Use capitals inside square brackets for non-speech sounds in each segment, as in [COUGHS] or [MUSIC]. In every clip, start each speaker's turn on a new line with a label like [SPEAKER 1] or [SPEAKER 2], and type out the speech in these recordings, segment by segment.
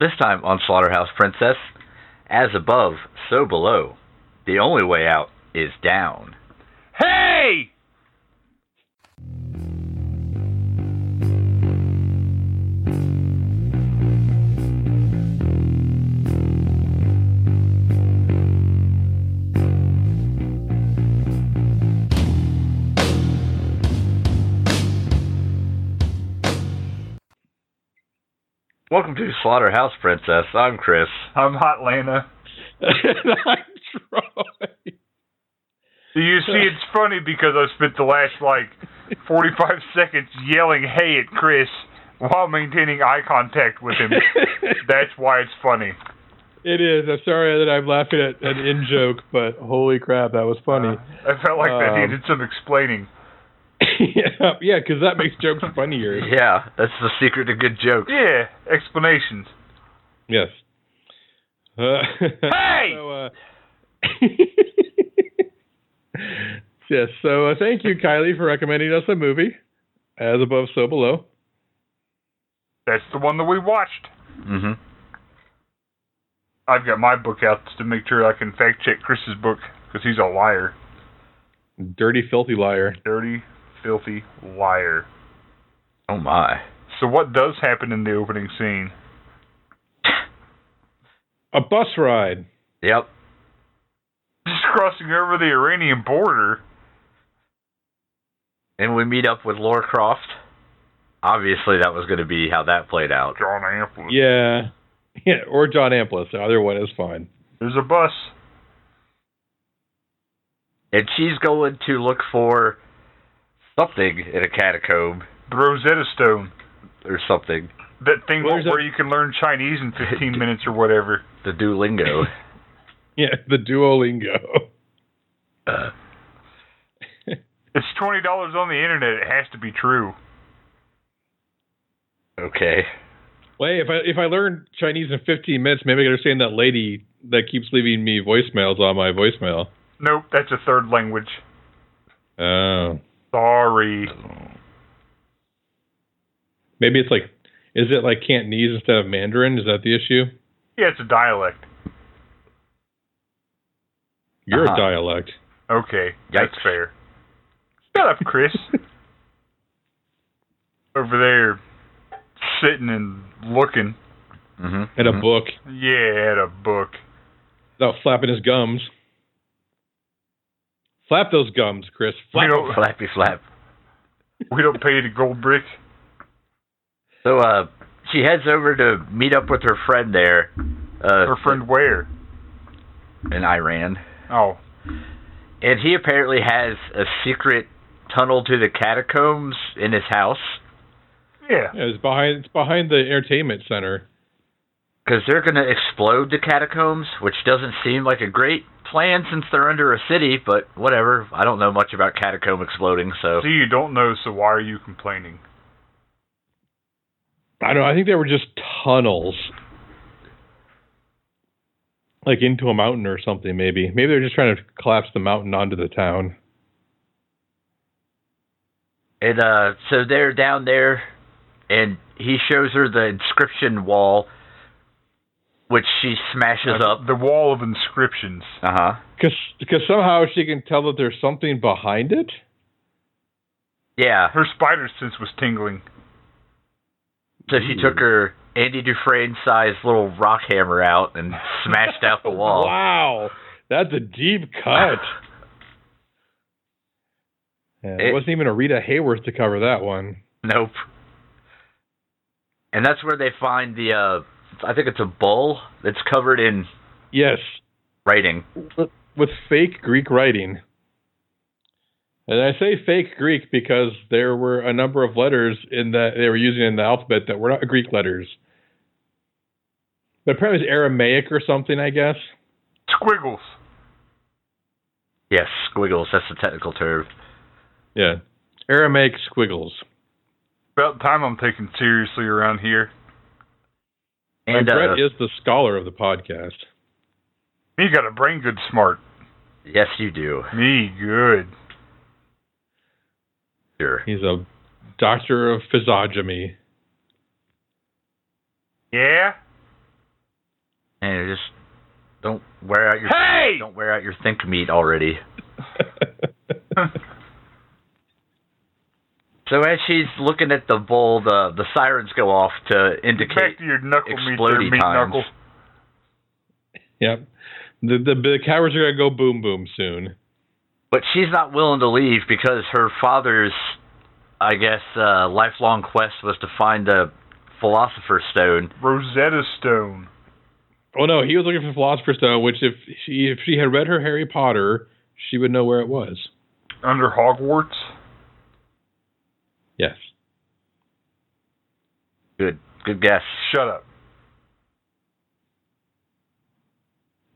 [SPEAKER 1] This time on Slaughterhouse Princess, as above, so below. The only way out is down.
[SPEAKER 2] Hey!
[SPEAKER 1] Welcome to Slaughterhouse Princess. I'm Chris.
[SPEAKER 2] I'm Hotlanta.
[SPEAKER 3] and I'm Troy.
[SPEAKER 2] You see, it's funny because I spent the last like 45 [LAUGHS] seconds yelling "Hey" at Chris while maintaining eye contact with him. [LAUGHS] That's why it's funny.
[SPEAKER 3] It is. I'm sorry that I'm laughing at an in joke, but holy crap, that was funny.
[SPEAKER 2] Uh, I felt like that
[SPEAKER 3] Um,
[SPEAKER 2] needed some explaining. [LAUGHS]
[SPEAKER 3] yeah, yeah, because that makes jokes funnier.
[SPEAKER 1] Yeah, that's the secret to good jokes.
[SPEAKER 2] Yeah, explanations.
[SPEAKER 3] Yes. Uh, [LAUGHS]
[SPEAKER 2] Hey!
[SPEAKER 3] So, uh, [LAUGHS] yes. So uh, thank you, Kylie, for recommending us a movie. As above, so below.
[SPEAKER 2] That's the one that we watched.
[SPEAKER 1] hmm
[SPEAKER 2] I've got my book out to make sure I can fact check Chris's book because he's a liar.
[SPEAKER 3] Dirty, filthy liar.
[SPEAKER 2] Dirty, filthy liar.
[SPEAKER 1] Oh my.
[SPEAKER 2] So, what does happen in the opening scene?
[SPEAKER 3] A bus ride.
[SPEAKER 1] Yep.
[SPEAKER 2] Just crossing over the Iranian border.
[SPEAKER 1] And we meet up with Laura Croft. Obviously, that was going to be how that played out.
[SPEAKER 2] John Amplis.
[SPEAKER 3] Yeah. [LAUGHS] Yeah, or John Amplis. Either one is fine.
[SPEAKER 2] There's a bus.
[SPEAKER 1] And she's going to look for something in a catacomb
[SPEAKER 2] The Rosetta Stone.
[SPEAKER 1] or something.
[SPEAKER 2] That thing
[SPEAKER 3] Well,
[SPEAKER 2] where
[SPEAKER 3] a-
[SPEAKER 2] you can learn Chinese in 15 [LAUGHS] minutes or whatever.
[SPEAKER 1] The Duolingo. [LAUGHS]
[SPEAKER 3] Yeah, the Duolingo.
[SPEAKER 1] uh,
[SPEAKER 2] It's $20 on the internet. It has to be true.
[SPEAKER 1] okay.
[SPEAKER 3] Wait, if I if I learn Chinese in 15 minutes, maybe I can understand that lady that keeps leaving me voicemails on my voicemail.
[SPEAKER 2] Nope, that's a third language.
[SPEAKER 3] Oh,
[SPEAKER 2] Sorry.
[SPEAKER 3] maybe it's like, is it like Cantonese instead of Mandarin? Is that the issue?
[SPEAKER 2] Yeah, it's a dialect.
[SPEAKER 3] You're
[SPEAKER 1] Uh-huh.
[SPEAKER 3] a dialect.
[SPEAKER 2] Okay, that's fair. Shut up, Chris. [LAUGHS] Over there, sitting and looking.
[SPEAKER 1] hmm
[SPEAKER 3] And a book
[SPEAKER 2] Yeah, at a book.
[SPEAKER 3] without flapping his gums. Flap those gums, Chris.
[SPEAKER 2] We don't,
[SPEAKER 1] Flappy flap. [LAUGHS]
[SPEAKER 2] we don't pay the gold brick.
[SPEAKER 1] So, uh, she heads over to meet up with her friend there. Uh,
[SPEAKER 2] Her friend where?
[SPEAKER 1] in Iran.
[SPEAKER 2] Oh,
[SPEAKER 1] And he apparently has a secret tunnel to the catacombs in his house.
[SPEAKER 2] yeah.
[SPEAKER 3] Yeah, it's behind. It's behind the entertainment center.
[SPEAKER 1] Because they're going to explode the catacombs, which doesn't seem like a great plan since they're under a city, but whatever. I don't know much about catacomb exploding, so.
[SPEAKER 2] See, you don't know, so why are you complaining?
[SPEAKER 3] I don't know. I think they were just tunnels, like into a mountain or something. Maybe. Maybe they're just trying to collapse the mountain onto the town.
[SPEAKER 1] And uh, so they're down there, and he shows her the inscription wall, which she smashes
[SPEAKER 2] Uh,
[SPEAKER 1] up.
[SPEAKER 2] The wall of inscriptions.
[SPEAKER 1] Uh huh.
[SPEAKER 3] Because somehow she can tell that there's something behind it.
[SPEAKER 1] Yeah.
[SPEAKER 2] Her spider sense was tingling.
[SPEAKER 1] So she took her Andy Dufresne sized little rock hammer out and [LAUGHS] smashed out the wall.
[SPEAKER 3] Wow, that's a deep cut. [LAUGHS] Yeah,
[SPEAKER 1] It-
[SPEAKER 3] it wasn't even a Rita Hayworth to cover that one.
[SPEAKER 1] Nope. And that's where they find the uh I think it's a bull that's covered in
[SPEAKER 3] Yes,
[SPEAKER 1] writing.
[SPEAKER 3] with, with fake Greek writing. And I say fake Greek because there were a number of letters in that they were using in the alphabet that were not Greek letters. But apparently it's Aramaic or something, I guess.
[SPEAKER 2] Squiggles.
[SPEAKER 1] Yes, squiggles, that's the technical term.
[SPEAKER 3] Yeah. Aramaic squiggles.
[SPEAKER 2] About time I'm taken seriously around here.
[SPEAKER 1] And
[SPEAKER 3] And Brett
[SPEAKER 1] uh,
[SPEAKER 3] is the scholar of the podcast.
[SPEAKER 2] Me got a brain good smart.
[SPEAKER 1] yes you do.
[SPEAKER 2] Me good.
[SPEAKER 1] Sure.
[SPEAKER 3] He's a doctor of physiognomy.
[SPEAKER 2] Yeah?
[SPEAKER 1] And just don't wear out your
[SPEAKER 2] Hey!
[SPEAKER 1] don't wear out your think meat already. [LAUGHS] [LAUGHS] So as she's looking at the bowl, the the sirens go off to indicate
[SPEAKER 2] back to your knuckle meat there,
[SPEAKER 1] explodey
[SPEAKER 2] meat
[SPEAKER 1] times.
[SPEAKER 2] knuckle.
[SPEAKER 3] yep. The, the the cowards are gonna go boom boom soon.
[SPEAKER 1] But she's not willing to leave because her father's, I guess, uh, lifelong quest was to find the Philosopher's Stone.
[SPEAKER 2] Rosetta Stone.
[SPEAKER 3] Oh no, he was looking for the Philosopher's Stone, which if she if she had read her Harry Potter, she would know where it was.
[SPEAKER 2] Under Hogwarts.
[SPEAKER 3] Yes.
[SPEAKER 1] Good, good guess.
[SPEAKER 2] Shut up.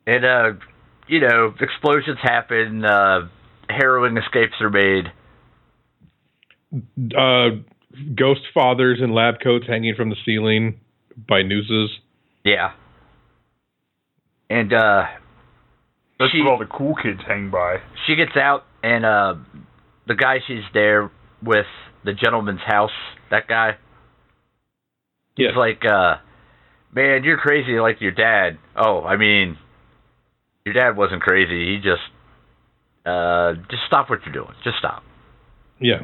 [SPEAKER 1] And uh, you know, explosions happen. Uh, harrowing escapes are made.
[SPEAKER 3] Uh, ghost fathers in lab coats hanging from the ceiling by nooses.
[SPEAKER 1] Yeah. And uh,
[SPEAKER 2] That's
[SPEAKER 1] She-
[SPEAKER 2] what all the cool kids hang by.
[SPEAKER 1] she gets out, and uh, the guy she's there with, the gentleman's house, that guy.
[SPEAKER 3] Yes.
[SPEAKER 1] He's like, uh, man, you're crazy like your dad. Oh, I mean, your dad wasn't crazy. He just, uh, just stop what you're doing. Just stop.
[SPEAKER 3] Yeah.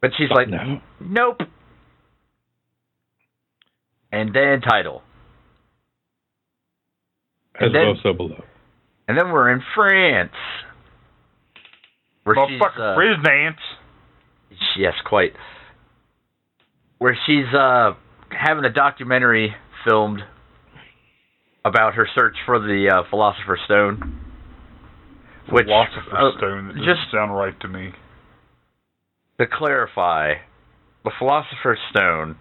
[SPEAKER 1] But she's
[SPEAKER 3] Stop
[SPEAKER 1] like,
[SPEAKER 3] now.
[SPEAKER 1] nope. And then title.
[SPEAKER 3] As
[SPEAKER 1] And then-
[SPEAKER 3] above, so below.
[SPEAKER 1] And then we're in France. Where she's,
[SPEAKER 2] Motherfucker,
[SPEAKER 1] uh,
[SPEAKER 2] Friznance.
[SPEAKER 1] yes, quite. Where she's uh, having a documentary filmed about her search for the uh, Philosopher's Stone. Which,
[SPEAKER 2] Philosopher's
[SPEAKER 1] uh,
[SPEAKER 2] Stone. That
[SPEAKER 1] just
[SPEAKER 2] sound right to me.
[SPEAKER 1] to clarify, the Philosopher's Stone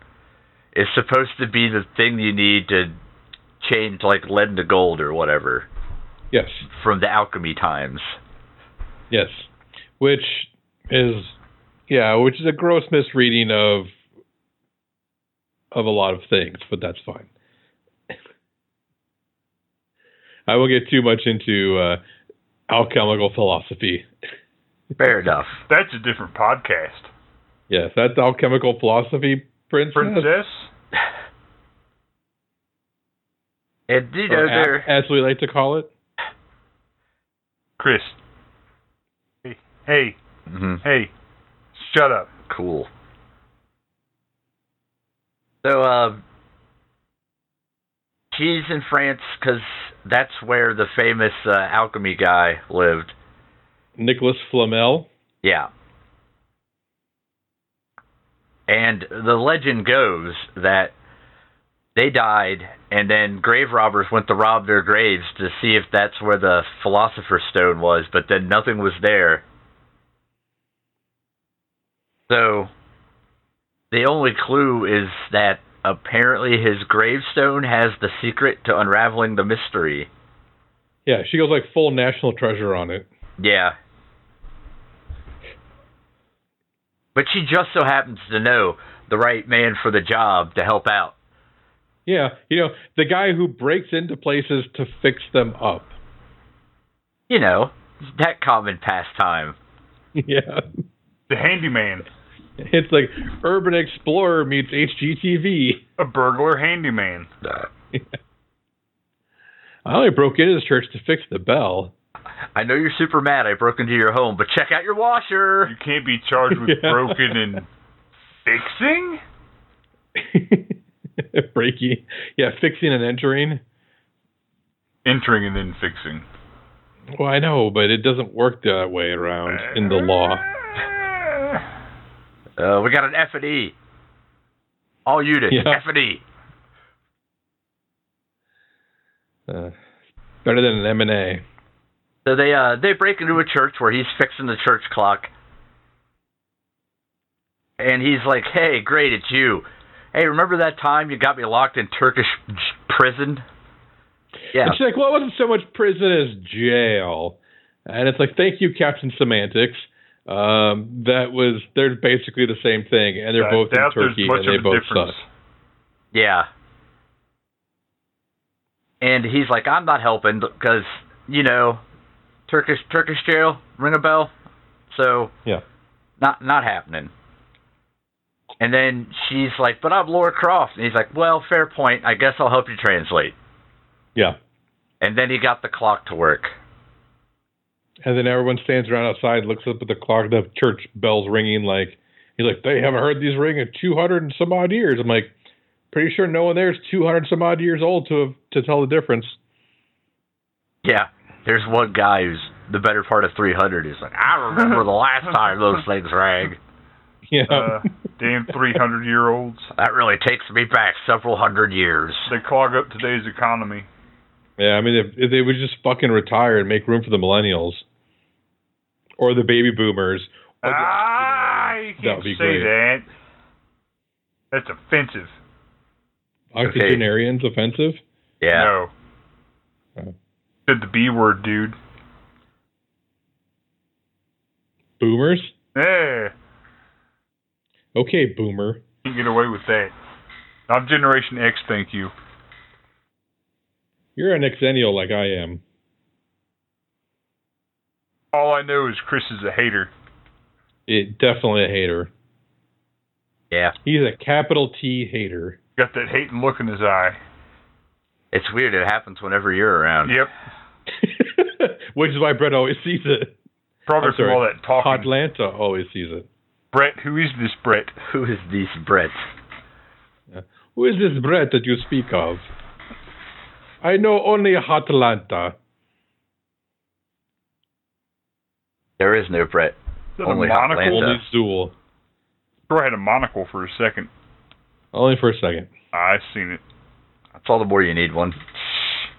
[SPEAKER 1] is supposed to be the thing you need to change like lead into gold or whatever
[SPEAKER 3] Yes.
[SPEAKER 1] from the alchemy times.
[SPEAKER 3] Yes. Which is yeah, which is a gross misreading of of a lot of things, but that's fine. [LAUGHS] I won't get too much into uh, alchemical philosophy.
[SPEAKER 1] Fair enough.
[SPEAKER 2] That's a different podcast.
[SPEAKER 3] Yes, that's alchemical philosophy, princess.
[SPEAKER 2] Princess?
[SPEAKER 1] And you know,
[SPEAKER 3] Or a-
[SPEAKER 1] there
[SPEAKER 3] as we like to call it.
[SPEAKER 2] Chris. Hey, hey,
[SPEAKER 1] Mhm.
[SPEAKER 2] hey. Shut up.
[SPEAKER 1] Cool. So, uh, she's in France because that's where the famous uh, alchemy guy lived.
[SPEAKER 3] Nicholas Flamel.
[SPEAKER 1] Yeah. And the legend goes that they died, and then grave robbers went to rob their graves to see if that's where the Philosopher's Stone was, but then nothing was there. So, the only clue is that apparently his gravestone has the secret to unraveling the mystery.
[SPEAKER 3] Yeah, she goes like full national treasure on it.
[SPEAKER 1] Yeah. But she just so happens to know the right man for the job to help out.
[SPEAKER 3] Yeah, you know, the guy who breaks into places to fix them up.
[SPEAKER 1] You know, that common pastime. [LAUGHS]
[SPEAKER 3] yeah.
[SPEAKER 2] The handyman. [LAUGHS]
[SPEAKER 3] It's like Urban Explorer meets HGTV.
[SPEAKER 2] A burglar handyman. [LAUGHS]
[SPEAKER 3] I only broke into this church to fix the bell.
[SPEAKER 1] I know you're super mad I broke into your home, but check out your washer.
[SPEAKER 2] You can't be charged with [LAUGHS]
[SPEAKER 3] Yeah.
[SPEAKER 2] broken and fixing?
[SPEAKER 3] Breaking. Yeah, fixing and entering.
[SPEAKER 2] Entering and then fixing.
[SPEAKER 3] Well, I know, but it doesn't work that way around in the law.
[SPEAKER 1] Uh, Uh, we got an F and E. All units,
[SPEAKER 3] Yeah.
[SPEAKER 1] F and E.
[SPEAKER 3] Uh, better than an M&A.
[SPEAKER 1] So they uh they break into a church where he's fixing the church clock. And he's like, "Hey, great, it's you. Hey, remember that time you got me locked in Turkish prison?" Yeah.
[SPEAKER 3] And she's like, well, it wasn't so much prison as jail. And it's like, thank you, Captain Semantics. Um, that was, they're basically the same thing, and they're
[SPEAKER 2] I
[SPEAKER 3] both in Turkey, and they both
[SPEAKER 2] difference.
[SPEAKER 3] suck.
[SPEAKER 1] Yeah. And he's like, I'm not helping because you know, Turkish Turkish jail ring a bell. So
[SPEAKER 3] Yeah.
[SPEAKER 1] not not happening. And then she's like, "But I'm Laura Croft," and he's like, "Well, fair point. I guess I'll help you translate."
[SPEAKER 3] Yeah.
[SPEAKER 1] And then he got the clock to work.
[SPEAKER 3] And then everyone stands around outside, looks up at the clock, the church bells ringing. Like he's like, they haven't heard these ring in two hundred and some odd years. I'm like, pretty sure no one there is two hundred some odd years old to have, to tell the difference.
[SPEAKER 1] Yeah, there's one guy who's the better part of 300. He's like, I remember the last time those things rang.
[SPEAKER 3] Yeah.
[SPEAKER 2] Uh, damn 300 year olds.
[SPEAKER 1] That really takes me back several hundred years.
[SPEAKER 2] They clog up today's economy.
[SPEAKER 3] Yeah. I mean, if, if they would just fucking retire and make room for the millennials or the baby boomers. or the-
[SPEAKER 2] Ah, you
[SPEAKER 3] That
[SPEAKER 2] can't
[SPEAKER 3] would be
[SPEAKER 2] say
[SPEAKER 3] great.
[SPEAKER 2] that. That's offensive.
[SPEAKER 3] Octogenarians offensive?
[SPEAKER 1] Yeah.
[SPEAKER 2] No.
[SPEAKER 3] Oh.
[SPEAKER 2] Said the B word, dude.
[SPEAKER 3] Boomers?
[SPEAKER 2] Yeah.
[SPEAKER 3] Okay, boomer.
[SPEAKER 2] You Can't get away with that. I'm Generation X, thank you.
[SPEAKER 3] You're an exennial like I am.
[SPEAKER 2] All I know is Chris is a hater.
[SPEAKER 3] It definitely a hater.
[SPEAKER 1] Yeah.
[SPEAKER 3] He's a capital T hater.
[SPEAKER 2] Got that hating look in his eye.
[SPEAKER 1] It's weird. It happens whenever you're around.
[SPEAKER 2] Yep. [LAUGHS]
[SPEAKER 3] Which is why Brett always sees it.
[SPEAKER 2] Probably
[SPEAKER 3] I'm
[SPEAKER 2] from
[SPEAKER 3] sorry.
[SPEAKER 2] all that talking.
[SPEAKER 3] Hotlanta always sees it.
[SPEAKER 2] Brett, who is this Brett?
[SPEAKER 1] Who is this Brett?
[SPEAKER 3] Who is this Brett that you speak of? I know only Hotlanta.
[SPEAKER 1] There is no Brett.
[SPEAKER 2] Is that
[SPEAKER 1] Only
[SPEAKER 2] a monocle?
[SPEAKER 1] Hotlanta.
[SPEAKER 3] Only Zuul.
[SPEAKER 2] Sure, I had a monocle for a second.
[SPEAKER 3] Only for a second.
[SPEAKER 2] I seen it.
[SPEAKER 1] That's all the more you need one.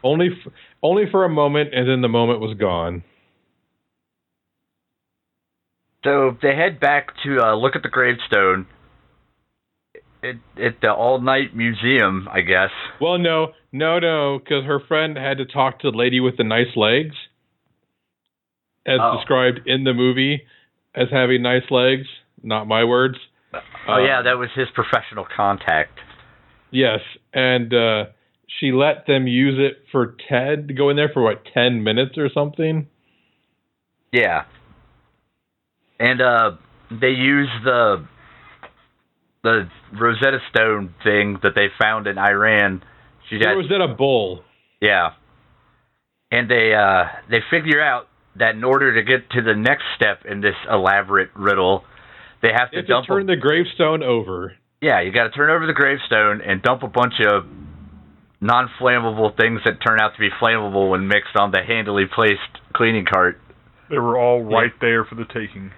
[SPEAKER 3] Only, f- only for a moment, and then the moment was gone.
[SPEAKER 1] So they head back to uh, look at the gravestone at, at the all night museum, I guess.
[SPEAKER 3] Well, no, no, no, because her friend had to talk to the lady with the nice legs, as
[SPEAKER 1] Oh.
[SPEAKER 3] described in the movie as having nice legs. Not my words.
[SPEAKER 1] Oh
[SPEAKER 3] Uh,
[SPEAKER 1] yeah, that was his professional contact.
[SPEAKER 3] Yes, and uh, she let them use it for Ted to go in there for what ten minutes or something.
[SPEAKER 1] Yeah. And uh they use the the Rosetta Stone thing that they found in Iran. She had,
[SPEAKER 3] was that a bull?
[SPEAKER 1] yeah. And they uh they figure out that in order to get to the next step in this elaborate riddle, they have
[SPEAKER 3] They
[SPEAKER 1] to
[SPEAKER 3] have to
[SPEAKER 1] dump a
[SPEAKER 3] turn the gravestone over.
[SPEAKER 1] Yeah, you got to turn over the gravestone and dump a bunch of non-flammable things that turn out to be flammable when mixed on the handily placed cleaning cart.
[SPEAKER 2] They were all right there for the taking.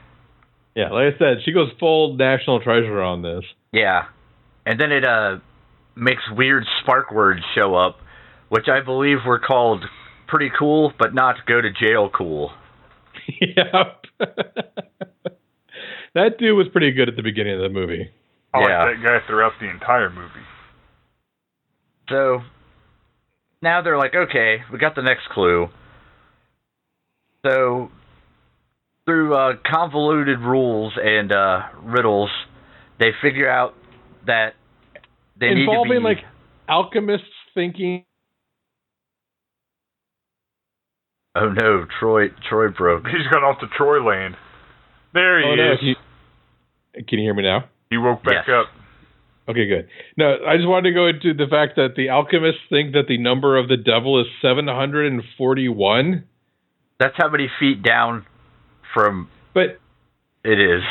[SPEAKER 3] Yeah, like I said, she goes full national treasure on this.
[SPEAKER 1] Yeah, and then it uh makes weird spark words show up, which I believe were called pretty cool, but not go to jail cool. [LAUGHS]
[SPEAKER 3] yep. that dude was pretty good at the beginning of the movie.
[SPEAKER 2] I
[SPEAKER 1] Yeah.
[SPEAKER 2] like that guy throughout the entire movie.
[SPEAKER 1] So now they're like, okay, we got the next clue. So through uh, convoluted rules and uh, riddles, they figure out that they
[SPEAKER 3] Involving
[SPEAKER 1] need to be
[SPEAKER 3] like alchemists thinking
[SPEAKER 1] Oh no, Troy Troy broke.
[SPEAKER 2] He's gone off to Troy Land. There he
[SPEAKER 3] Oh, no,
[SPEAKER 2] is.
[SPEAKER 3] Can you, can you hear me now?
[SPEAKER 2] He woke back
[SPEAKER 1] Yes.
[SPEAKER 2] up.
[SPEAKER 3] Okay, good. No, I just wanted to go into the fact that the alchemists think that the number of the devil is 741,
[SPEAKER 1] That's how many feet down from
[SPEAKER 3] but
[SPEAKER 1] it is.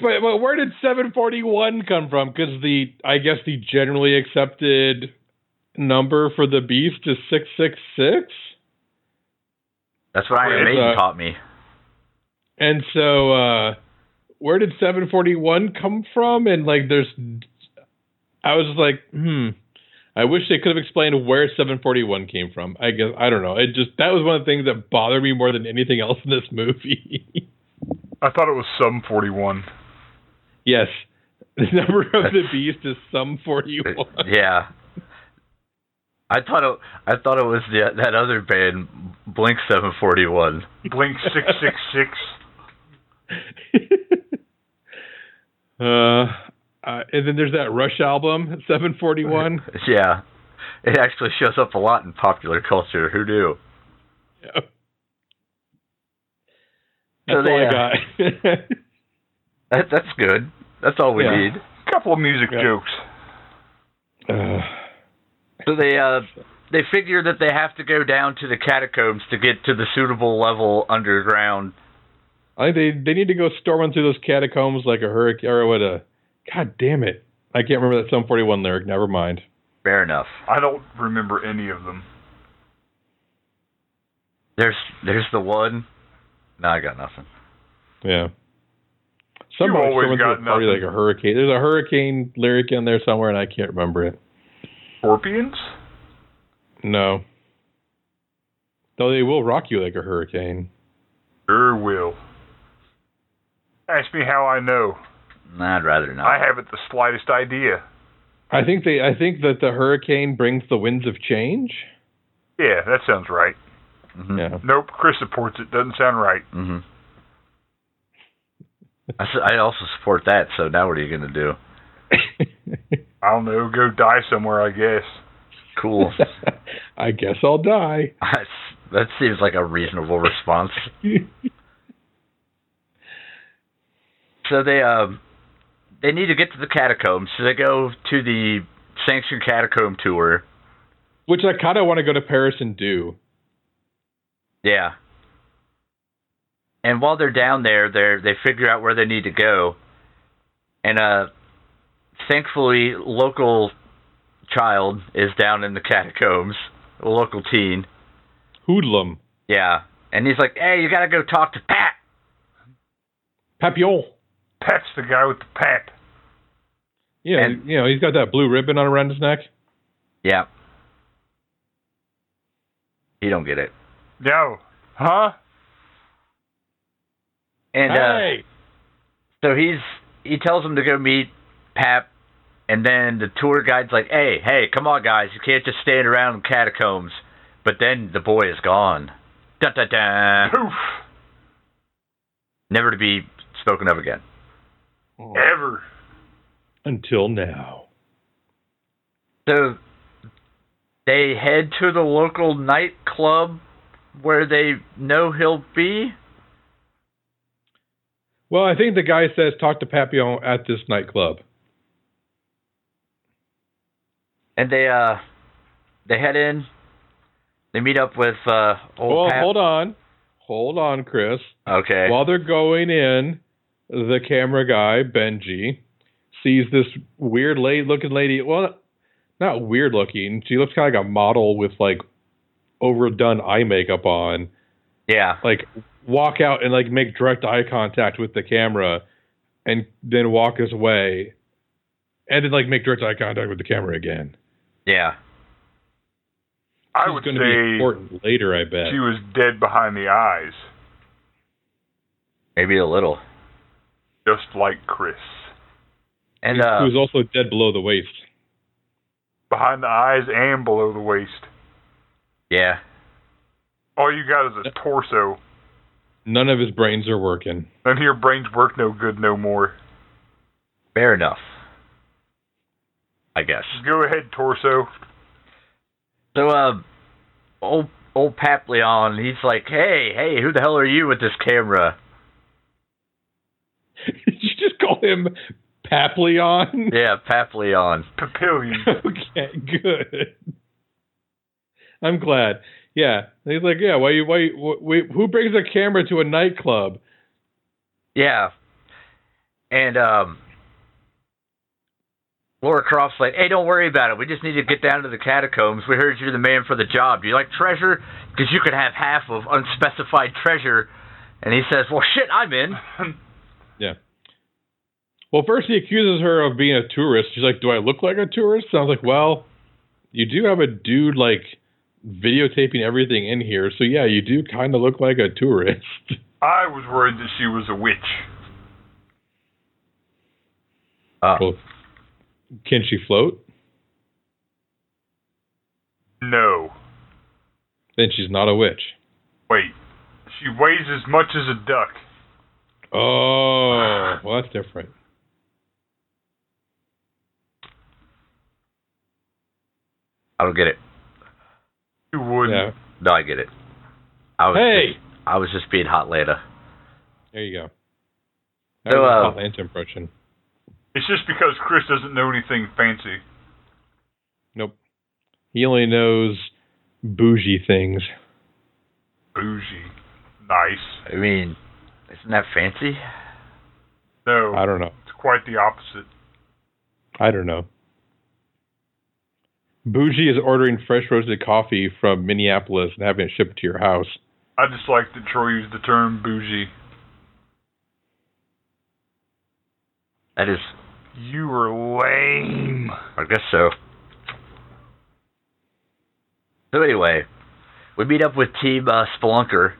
[SPEAKER 3] but, but where did 741 come from? Because the I guess the generally accepted number for the beast is 666,
[SPEAKER 1] That's what Iron Maiden
[SPEAKER 3] uh,
[SPEAKER 1] taught me.
[SPEAKER 3] and so uh, where did 741 come from? And like, there's, I was like, hmm. I wish they could have explained where 741 came from. I guess I don't know. It just that was one of the things that bothered me more than anything else in this movie.
[SPEAKER 2] I thought it was Sum 41.
[SPEAKER 3] yes, [LAUGHS] the number of the [LAUGHS] beast is Sum 41.
[SPEAKER 1] yeah. I thought it. I thought it was the, that other band, Blink Seven Forty One.
[SPEAKER 2] Blink 666. [LAUGHS]
[SPEAKER 3] uh, uh, and then there's that Rush album, 741. [LAUGHS]
[SPEAKER 1] Yeah, it actually shows up a lot in popular culture. Who knew? So
[SPEAKER 3] That's all
[SPEAKER 1] they,
[SPEAKER 3] I got. [LAUGHS]
[SPEAKER 1] That, that's good. That's all we
[SPEAKER 3] Yeah.
[SPEAKER 1] need.
[SPEAKER 2] couple of music
[SPEAKER 3] Yeah.
[SPEAKER 2] jokes.
[SPEAKER 3] Uh,
[SPEAKER 1] So they uh they figure that they have to go down to the catacombs to get to the suitable level underground.
[SPEAKER 3] I think they they need to go storming through those catacombs like a hurricane or what a. God damn it! I can't remember that Sum 41 lyric. Never mind.
[SPEAKER 1] Fair enough.
[SPEAKER 2] I don't remember any of them.
[SPEAKER 1] There's there's the one. No, I got nothing.
[SPEAKER 3] Yeah. Somebody
[SPEAKER 2] always got
[SPEAKER 3] party like a hurricane. There's a hurricane lyric in there somewhere, and I can't remember it.
[SPEAKER 2] Scorpions?
[SPEAKER 3] No. Though they will rock you like a hurricane.
[SPEAKER 2] Sure will. Ask me how I know.
[SPEAKER 1] Nah, I'd rather not.
[SPEAKER 2] I haven't the slightest idea.
[SPEAKER 3] I think they. I think that the hurricane brings the winds of change.
[SPEAKER 2] Yeah, that sounds right.
[SPEAKER 1] Mhm.
[SPEAKER 3] Yeah.
[SPEAKER 2] Nope, Chris supports it. Doesn't sound right.
[SPEAKER 1] Mm-hmm. I, s- I also support that. So now what are you gonna do? [LAUGHS]
[SPEAKER 2] I don't know. Go die somewhere, I guess.
[SPEAKER 1] Cool. [LAUGHS]
[SPEAKER 3] I guess I'll die. [LAUGHS]
[SPEAKER 1] That seems like a reasonable response. So they um they need to get to the catacombs. So they go to the sanctioned catacomb tour.
[SPEAKER 3] Which I kind of want to go to Paris and do.
[SPEAKER 1] Yeah. And while they're down there, they they figure out where they need to go. And uh thankfully local child is down in the catacombs, a local teen.
[SPEAKER 3] Hoodlum.
[SPEAKER 1] Yeah. And he's like, "Hey, you got to go talk to Pat."
[SPEAKER 3] Papillon.
[SPEAKER 2] Pat's the guy with the pap.
[SPEAKER 3] Yeah,
[SPEAKER 1] And-
[SPEAKER 3] you know, he's got that blue ribbon on around his neck.
[SPEAKER 1] Yeah. He don't get it.
[SPEAKER 2] No. Huh?
[SPEAKER 1] And uh
[SPEAKER 3] hey!
[SPEAKER 1] So he's he tells him to go meet Pap, and then the tour guide's like, "Hey, hey, come on, guys! You can't just stand around in catacombs." But then the boy is gone. Da da da.
[SPEAKER 2] Poof.
[SPEAKER 1] Never to be spoken of again.
[SPEAKER 2] Ever.
[SPEAKER 3] Until now.
[SPEAKER 1] So they head to the local nightclub where they know he'll be.
[SPEAKER 3] Well, I think the guy says talk to Papillon at this nightclub.
[SPEAKER 1] And they uh they head in. They meet up with uh old
[SPEAKER 3] Well,
[SPEAKER 1] Pap.
[SPEAKER 3] hold on. Hold on, Chris.
[SPEAKER 1] Okay.
[SPEAKER 3] While they're going in, the camera guy, Benji, sees this weird lady looking lady. Well, not weird looking. She looks kind of like a model with like overdone eye makeup on.
[SPEAKER 1] yeah.
[SPEAKER 3] Like walk out and like make direct eye contact with the camera and then walk his way. And then like make direct eye contact with the camera again.
[SPEAKER 1] Yeah.
[SPEAKER 2] I
[SPEAKER 3] She's
[SPEAKER 2] would
[SPEAKER 3] going to be
[SPEAKER 2] say
[SPEAKER 3] important later, I bet.
[SPEAKER 2] she was dead behind the eyes,
[SPEAKER 1] Maybe a little.
[SPEAKER 2] Just like Chris.
[SPEAKER 1] And uh
[SPEAKER 3] Who's also dead below the waist.
[SPEAKER 2] Behind the eyes and below the waist.
[SPEAKER 1] yeah.
[SPEAKER 2] All you got is a torso.
[SPEAKER 3] None of his brains are working.
[SPEAKER 2] None of your brains work no good no more.
[SPEAKER 1] Fair enough. I guess.
[SPEAKER 2] Go ahead, torso.
[SPEAKER 1] So, uh, old old Pap Leon, he's like, "Hey, hey, who the hell are you with this camera?" [LAUGHS]
[SPEAKER 3] Did you just call him Papleon?
[SPEAKER 1] Yeah, Pap Leon.
[SPEAKER 2] Papillon. [LAUGHS]
[SPEAKER 3] okay, good. I'm glad. Yeah, he's like, yeah. Why you? Why? You, wh- wh- who brings a camera to a nightclub?
[SPEAKER 1] Yeah, and um, Laura Croft's like, "Hey, don't worry about it. We just need to get down to the catacombs. We heard you're the man for the job. Do you like treasure? Because you could have half of unspecified treasure." And he says, "Well, shit, I'm in." [LAUGHS]
[SPEAKER 3] Well, first he accuses her of being a tourist. She's like, "Do I look like a tourist?" And I was like, "Well, you do have a dude like videotaping everything in here, so yeah, you do kind of look like a tourist." [LAUGHS]
[SPEAKER 2] I was worried that she was a witch.
[SPEAKER 1] Uh,
[SPEAKER 3] well, can she float?
[SPEAKER 2] No.
[SPEAKER 3] Then she's not a witch.
[SPEAKER 2] Wait. She weighs as much as a duck.
[SPEAKER 3] Oh, well, that's different.
[SPEAKER 1] I don't get it.
[SPEAKER 2] You wouldn't.
[SPEAKER 3] Yeah.
[SPEAKER 1] No, I get it. I was
[SPEAKER 3] Hey,
[SPEAKER 1] just, I was just being hot, Leda.
[SPEAKER 3] there you go. That
[SPEAKER 1] So,
[SPEAKER 3] was a
[SPEAKER 1] uh,
[SPEAKER 3] Hot Lanta impression.
[SPEAKER 2] It's just because Chris doesn't know anything fancy.
[SPEAKER 3] Nope. He only knows bougie things.
[SPEAKER 2] Bougie. Nice.
[SPEAKER 1] I mean, isn't that fancy?
[SPEAKER 2] No,
[SPEAKER 3] I don't know.
[SPEAKER 2] it's quite the opposite.
[SPEAKER 3] I don't know. Bougie is ordering fresh roasted coffee from Minneapolis and having it shipped to your house.
[SPEAKER 2] I just like that Troy used the term bougie.
[SPEAKER 1] That is,
[SPEAKER 2] You were lame.
[SPEAKER 1] I guess so. So anyway, we meet up with Team uh, Spelunker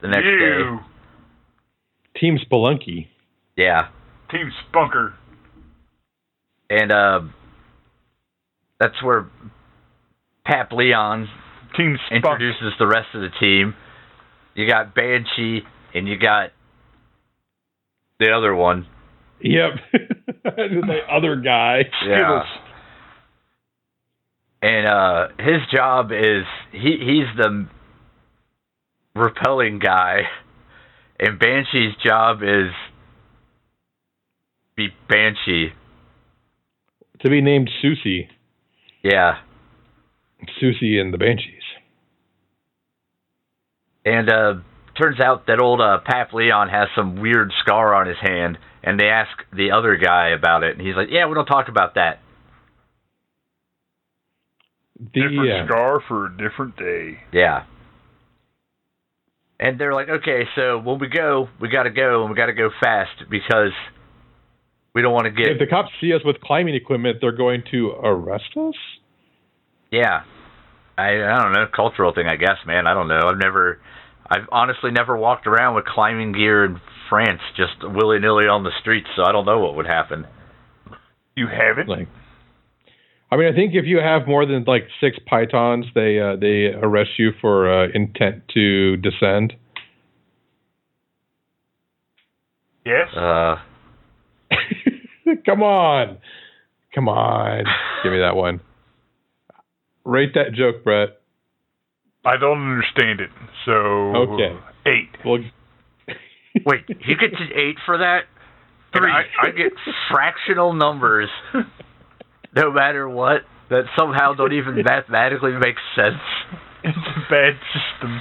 [SPEAKER 1] the next day.
[SPEAKER 2] you.
[SPEAKER 3] Team Spelunky.
[SPEAKER 1] Yeah,
[SPEAKER 2] Team Spunker.
[SPEAKER 1] and uh, that's where Pap Leon
[SPEAKER 2] Team Spunk.
[SPEAKER 1] introduces the rest of the team. You got Banshee, and you got the other one.
[SPEAKER 3] Yep. [LAUGHS] the other guy.
[SPEAKER 2] Skittles.
[SPEAKER 1] And uh, his job is he he's the repelling guy, and Banshee's job is be Banshee.
[SPEAKER 3] To be named Susie.
[SPEAKER 1] Yeah,
[SPEAKER 3] Siouxsie and the Banshees.
[SPEAKER 1] and uh, turns out that old uh, Pap Leon has some weird scar on his hand, and they ask the other guy about it, and he's like, "Yeah, we don't talk about that."
[SPEAKER 3] The,
[SPEAKER 2] Different
[SPEAKER 3] uh,
[SPEAKER 2] scar for a different day.
[SPEAKER 1] Yeah. And they're like, okay, so when we go, we got to go, and we got to go fast because we don't want to get.
[SPEAKER 3] if the cops see us with climbing equipment, they're going to arrest us?
[SPEAKER 1] Yeah. I I don't know, cultural thing, I guess, man. I don't know. I've never, I've honestly never walked around with climbing gear in France just willy nilly on the streets, so I don't know what would happen.
[SPEAKER 2] You have it?
[SPEAKER 3] Like, I mean, I think if you have more than like six pythons, they uh, they arrest you for uh, intent to descend.
[SPEAKER 2] yes.
[SPEAKER 1] Uh, [LAUGHS]
[SPEAKER 3] Come on, come on, give me that one. Rate that joke, Brett.
[SPEAKER 2] I don't understand it. So
[SPEAKER 3] Okay.
[SPEAKER 2] eight.
[SPEAKER 3] Well, [LAUGHS]
[SPEAKER 1] wait, you get to eight for that?
[SPEAKER 2] Three.
[SPEAKER 1] I, I get fractional numbers, [LAUGHS] no matter what, that somehow don't even [LAUGHS] mathematically make sense.
[SPEAKER 2] It's a bad system.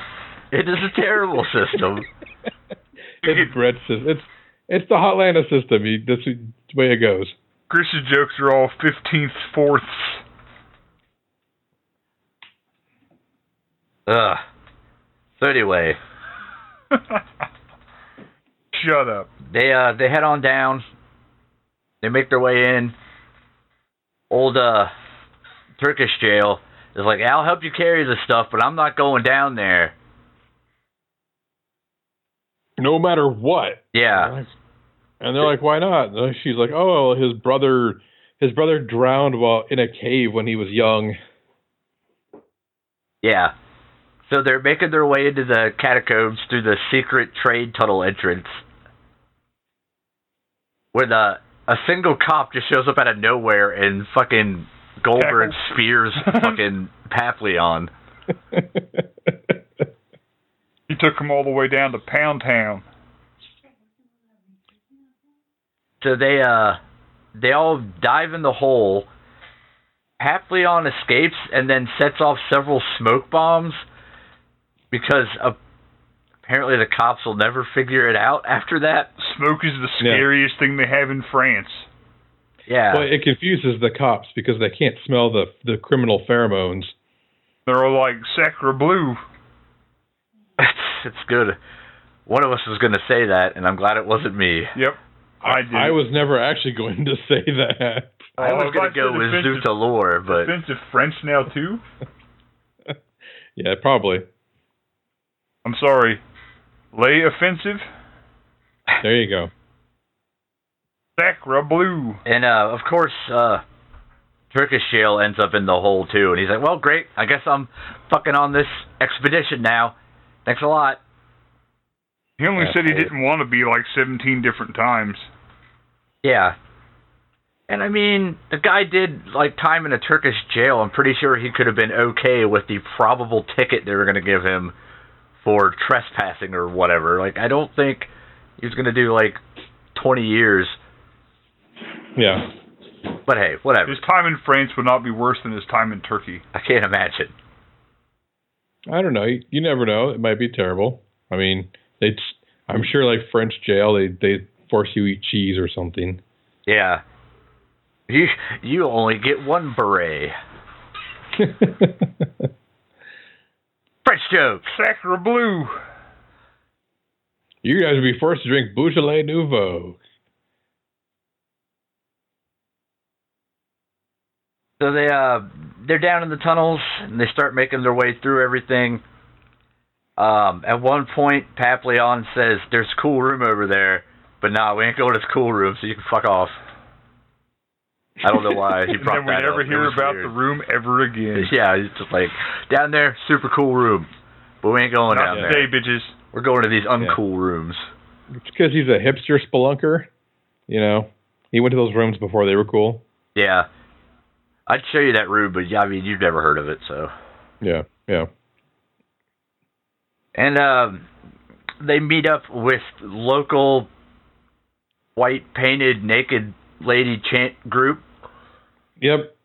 [SPEAKER 1] It is a terrible system. [LAUGHS]
[SPEAKER 3] it's Brett's. sys- It's it's the Hotlanta system. You, that's the way it goes.
[SPEAKER 2] Chris's jokes are all fifteenth fourths.
[SPEAKER 1] Ugh. So anyway, [LAUGHS]
[SPEAKER 2] Shut up.
[SPEAKER 1] they uh they head on down. They make their way in. Old uh Turkish jail is like, I'll help you carry this stuff, but I'm not going down there.
[SPEAKER 3] No matter what.
[SPEAKER 1] Yeah.
[SPEAKER 3] And they're like, why not? And she's like, oh, well, his brother, his brother drowned while in a cave when he was young.
[SPEAKER 1] Yeah. So they're making their way into the catacombs through the secret trade tunnel entrance. Where the a single cop just shows up out of nowhere and fucking Goldberg
[SPEAKER 2] Tackles.
[SPEAKER 1] spears [LAUGHS] fucking Papleon.
[SPEAKER 2] He took him all the way down to Pound Town.
[SPEAKER 1] So they uh they all dive in the hole. Papleon escapes and then sets off several smoke bombs because apparently the cops will never figure it out after that.
[SPEAKER 2] Smoke is the
[SPEAKER 3] Yeah.
[SPEAKER 2] scariest thing they have in France.
[SPEAKER 1] Yeah.
[SPEAKER 3] Well, it confuses the cops because they can't smell the the criminal pheromones.
[SPEAKER 2] They're all like Sacre Blue. [LAUGHS]
[SPEAKER 1] it's it's good. One of us was going to say that, and I'm glad it wasn't me.
[SPEAKER 2] Yep. I did.
[SPEAKER 3] I was never actually going to say that.
[SPEAKER 1] I
[SPEAKER 2] Oh,
[SPEAKER 1] was
[SPEAKER 2] if
[SPEAKER 1] going to go
[SPEAKER 2] said
[SPEAKER 1] with
[SPEAKER 2] offensive-
[SPEAKER 1] Zutalor, but
[SPEAKER 2] Offensive French now too? [LAUGHS]
[SPEAKER 3] Yeah, probably.
[SPEAKER 2] I'm sorry. Lay offensive?
[SPEAKER 3] There you go.
[SPEAKER 2] Sacre Blue.
[SPEAKER 1] and uh, of course, uh, Turkish jail ends up in the hole too, and he's like, "Well, great. I guess I'm fucking on this expedition now. Thanks a lot."
[SPEAKER 2] He only
[SPEAKER 3] Yeah.
[SPEAKER 2] said he didn't want to be like 17 different times.
[SPEAKER 1] Yeah. And I mean, the guy did like time in a Turkish jail. I'm pretty sure he could have been okay with the probable ticket they were going to give him for trespassing or whatever. Like, I don't think he was going to do like 20 years.
[SPEAKER 3] Yeah.
[SPEAKER 1] But hey, whatever.
[SPEAKER 2] His time in France would not be worse than his time in Turkey.
[SPEAKER 1] I can't imagine.
[SPEAKER 3] I don't know. You, you never know. It might be terrible. I mean, they. I'm sure, like French jail, they they force you eat cheese or something.
[SPEAKER 1] Yeah. [LAUGHS] You you only get one beret. [LAUGHS] French jokes.
[SPEAKER 2] Sacre bleu.
[SPEAKER 3] You guys would be forced to drink Beaujolais Nouveau.
[SPEAKER 1] So they uh they're down in the tunnels and they start making their way through everything. Um, at one point, Papillon says, "There's a cool room over there," but nah, we ain't going to this cool room, so you can fuck off. I don't know why he [LAUGHS] brought
[SPEAKER 2] And
[SPEAKER 1] brought
[SPEAKER 2] then we never
[SPEAKER 1] up.
[SPEAKER 2] Hear about
[SPEAKER 1] weird.
[SPEAKER 2] the room ever again.
[SPEAKER 1] Yeah, it's just like down there, super cool room, but we ain't going
[SPEAKER 2] Not
[SPEAKER 1] down there.
[SPEAKER 2] today, bitches.
[SPEAKER 1] We're going to these uncool rooms.
[SPEAKER 3] It's because he's a hipster spelunker. You know, he went to those rooms before they were cool.
[SPEAKER 1] Yeah, I'd show you that room, but yeah, I mean you've never heard of it, so.
[SPEAKER 3] Yeah, yeah.
[SPEAKER 1] And um, they meet up with local white painted naked lady chant group.
[SPEAKER 3] Yep.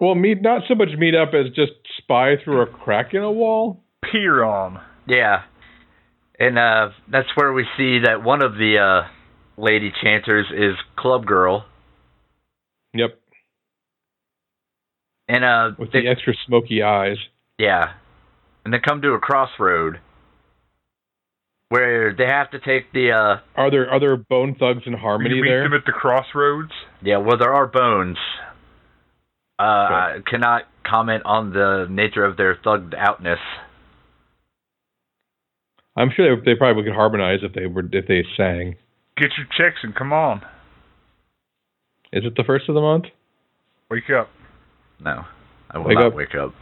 [SPEAKER 3] Well, meet not so much meet up as just spy through a crack in a wall.
[SPEAKER 2] Peer on.
[SPEAKER 1] Yeah. And uh, that's where we see that one of the uh, lady chanters is Club Girl.
[SPEAKER 3] Yep.
[SPEAKER 1] And uh,
[SPEAKER 3] With
[SPEAKER 1] they-
[SPEAKER 3] the extra smoky eyes.
[SPEAKER 1] yeah. And they come to a crossroad where they have to take the uh,
[SPEAKER 3] Are there other Bone Thugs-n-Harmony
[SPEAKER 2] you meet
[SPEAKER 3] there?
[SPEAKER 2] them at the crossroads.
[SPEAKER 1] Yeah, well, there are bones. Uh, I cannot comment on the nature of their thugged outness.
[SPEAKER 3] I'm sure they, they probably could harmonize if they were if they sang.
[SPEAKER 2] Get your checks and come on.
[SPEAKER 3] Is it the first of the month?
[SPEAKER 2] Wake up.
[SPEAKER 1] No, I will
[SPEAKER 3] Wake
[SPEAKER 1] not
[SPEAKER 3] up.
[SPEAKER 1] wake up.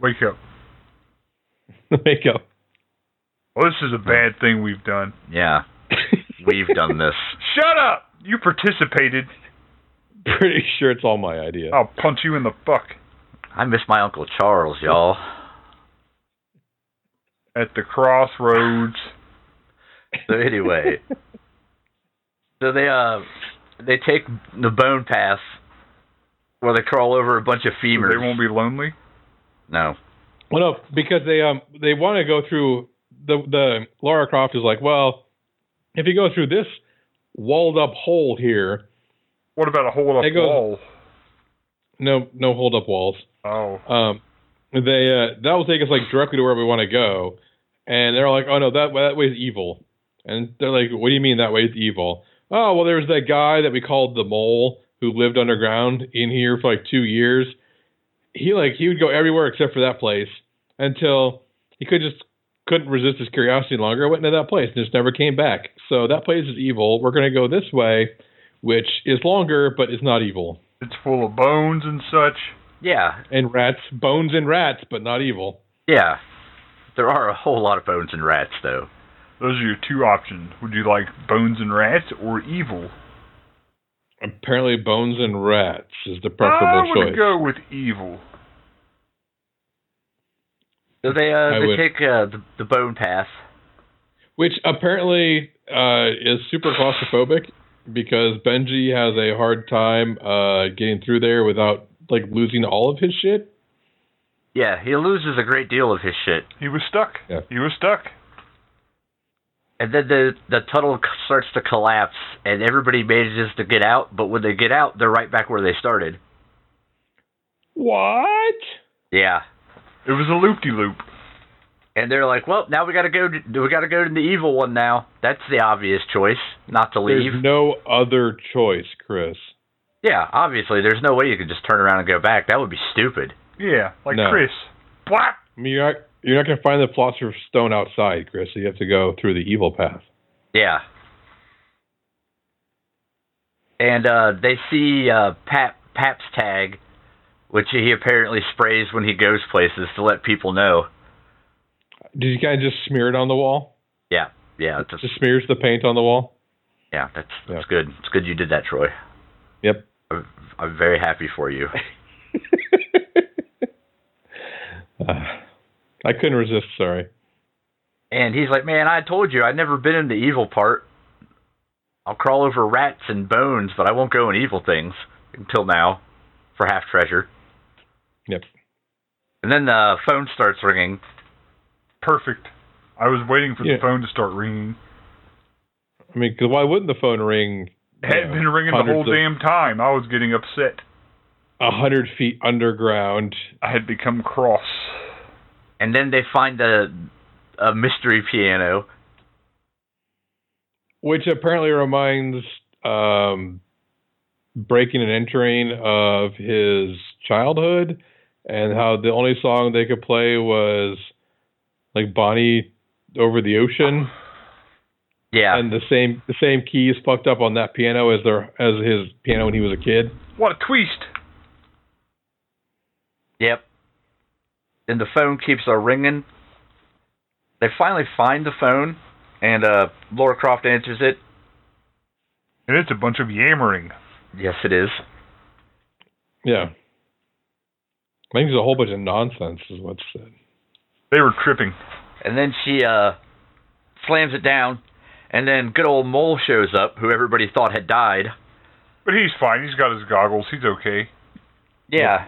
[SPEAKER 2] Wake up. [LAUGHS]
[SPEAKER 3] Wake up.
[SPEAKER 2] Well, this is a bad thing we've done.
[SPEAKER 1] Yeah, we've done this. [LAUGHS]
[SPEAKER 2] Shut up! You participated.
[SPEAKER 3] Pretty sure it's all my idea.
[SPEAKER 2] I'll punch you in the fuck.
[SPEAKER 1] I miss my Uncle Charles, y'all.
[SPEAKER 2] At the crossroads.
[SPEAKER 1] So anyway, [LAUGHS] so they uh they take the bone path where they crawl over a bunch of
[SPEAKER 2] So
[SPEAKER 1] femurs.
[SPEAKER 2] they won't be lonely.
[SPEAKER 1] no,
[SPEAKER 3] Well, no, because they um they want to go through the the Laura Croft is like, well, if you go through this walled up hole here,
[SPEAKER 2] What about a hole up
[SPEAKER 3] They go-
[SPEAKER 2] wall?
[SPEAKER 3] no no hold up walls.
[SPEAKER 2] Oh.
[SPEAKER 3] Um, they uh, that will take us like directly to where we want to go, and they're like, oh no, that that way is evil, and they're like, what do you mean that way is evil? Oh well, there's that guy that we called the mole who lived underground in here for like two years. He like he would go everywhere except for that place until he could just couldn't resist his curiosity longer. Went into that place and just never came back. So that place is evil. We're gonna go this way, which is longer but is not evil.
[SPEAKER 2] It's full of bones and such.
[SPEAKER 1] Yeah,
[SPEAKER 3] And rats, bones and rats, but not evil.
[SPEAKER 1] yeah. There are a whole lot of bones and rats, though.
[SPEAKER 2] Those are your two options. Would you like bones and rats or evil?
[SPEAKER 3] Apparently, bones and rats is the preferable choice.
[SPEAKER 2] I
[SPEAKER 3] preferable
[SPEAKER 2] would
[SPEAKER 3] choice.
[SPEAKER 2] go with evil.
[SPEAKER 1] So they uh they
[SPEAKER 3] would-
[SPEAKER 1] take uh, the the bone path.
[SPEAKER 3] Which apparently uh, is super claustrophobic because Benji has a hard time uh, getting through there without like losing all of his shit.
[SPEAKER 1] Yeah, he loses a great deal of his shit.
[SPEAKER 2] He was stuck.
[SPEAKER 3] Yeah.
[SPEAKER 2] He was stuck.
[SPEAKER 1] And then the the tunnel starts to collapse, and everybody manages to get out. But when they get out, they're right back where they started.
[SPEAKER 3] What?
[SPEAKER 1] Yeah,
[SPEAKER 2] It was a loop de loop.
[SPEAKER 1] and they're like, "Well, now we got to go. To, we got to go to the evil one now. That's the obvious choice, not to leave."
[SPEAKER 3] There's no other choice, Chris.
[SPEAKER 1] Yeah, obviously, there's no way you could just turn around and go back. That would be stupid.
[SPEAKER 2] Yeah, like
[SPEAKER 3] No.
[SPEAKER 2] Chris. What?
[SPEAKER 3] I mean, you're not, you're not going to find the philosopher's stone outside, Chris. So you have to go through the evil path.
[SPEAKER 1] Yeah. And uh, they see uh, Pap Pap's tag, which he apparently sprays when he goes places to let people know.
[SPEAKER 3] Did you kind of just smear it on the wall?
[SPEAKER 1] Yeah, yeah, it's
[SPEAKER 3] Just smears the paint on the wall?
[SPEAKER 1] yeah, that's that's
[SPEAKER 3] Yeah.
[SPEAKER 1] good. It's good you did that, Troy.
[SPEAKER 3] Yep.
[SPEAKER 1] I'm, I'm very happy for you. [LAUGHS]
[SPEAKER 3] Uh, I couldn't resist. Sorry.
[SPEAKER 1] And he's like, "Man, I told you I'd never been in the evil part." I'll crawl over rats and bones, but I won't go in evil things until now for half treasure.
[SPEAKER 3] Yep.
[SPEAKER 1] And then the phone starts ringing.
[SPEAKER 2] Perfect. I was waiting for
[SPEAKER 3] Yeah.
[SPEAKER 2] the phone to start ringing.
[SPEAKER 3] I mean, 'cause why wouldn't the phone ring?
[SPEAKER 2] It had been ringing the whole
[SPEAKER 3] of-
[SPEAKER 2] damn time. I was getting upset.
[SPEAKER 3] a hundred feet underground.
[SPEAKER 2] I had become cross.
[SPEAKER 1] And then they find a a mystery piano.
[SPEAKER 3] which apparently reminds um, breaking and entering of his childhood and how the only song they could play was like Bonnie over the ocean [LAUGHS]
[SPEAKER 1] Yeah.
[SPEAKER 3] and the same the same keys fucked up on that piano as their as his piano when he was a kid.
[SPEAKER 2] What a twist!
[SPEAKER 1] Yep. And the phone keeps uh, ringing. They finally find the phone, and uh, Laura Croft answers it.
[SPEAKER 2] And it's a bunch of yammering.
[SPEAKER 1] Yes, it is.
[SPEAKER 3] Yeah. I think there's a whole bunch of nonsense is what's said.
[SPEAKER 2] They were tripping.
[SPEAKER 1] And then she uh, slams it down, and then good old Mole shows up, who everybody thought had died.
[SPEAKER 2] But he's fine. He's got his goggles. He's okay.
[SPEAKER 1] Yeah.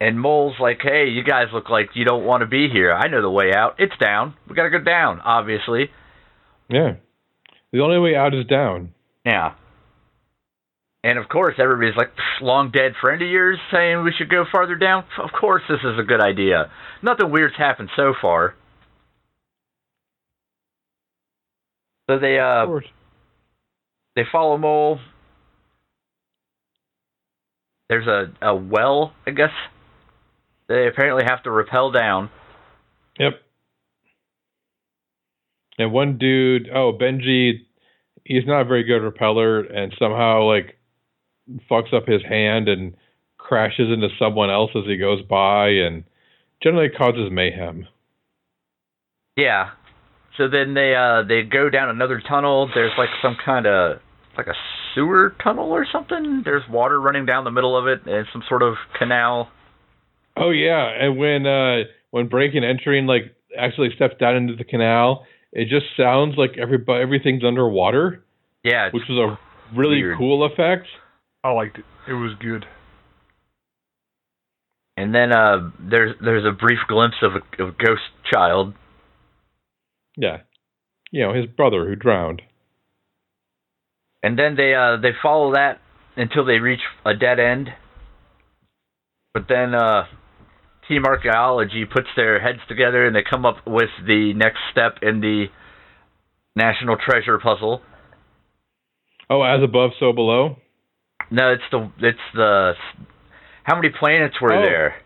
[SPEAKER 1] And Mole's like, hey, you guys look like you don't want to be here. I know the way out. It's down. We got to go down, obviously.
[SPEAKER 3] Yeah. The only way out is down.
[SPEAKER 1] Yeah. And of course, everybody's like, long dead friend of yours saying we should go farther down? Of course, this is a good idea. Nothing weird's happened so far. So they uh
[SPEAKER 3] course.
[SPEAKER 1] they follow Mole. There's a, a well, I guess. They apparently have to rappel down.
[SPEAKER 3] Yep. And one dude, oh Benji, he's not a very good repeller, and somehow like fucks up his hand and crashes into someone else as he goes by, and generally causes mayhem.
[SPEAKER 1] Yeah. So then they uh they go down another tunnel. There's like some kind of like a sewer tunnel or something. There's water running down the middle of it and some sort of canal.
[SPEAKER 3] Oh yeah, and when uh when breaking and entering like actually steps down into the canal, it just sounds like everybody everything's underwater,
[SPEAKER 1] Yeah,
[SPEAKER 3] which was a really
[SPEAKER 1] Weird.
[SPEAKER 3] cool effect.
[SPEAKER 2] I liked it. It was good.
[SPEAKER 1] and then uh there's there's a brief glimpse of a, of a ghost child.
[SPEAKER 3] Yeah. You know, his brother who drowned.
[SPEAKER 1] And then they uh they follow that until they reach a dead end. But then uh Team Archaeology puts their heads together and they come up with the next step in the National Treasure puzzle.
[SPEAKER 3] Oh, as above, so below.
[SPEAKER 1] No, it's the it's the how many planets were
[SPEAKER 3] Oh.
[SPEAKER 1] there?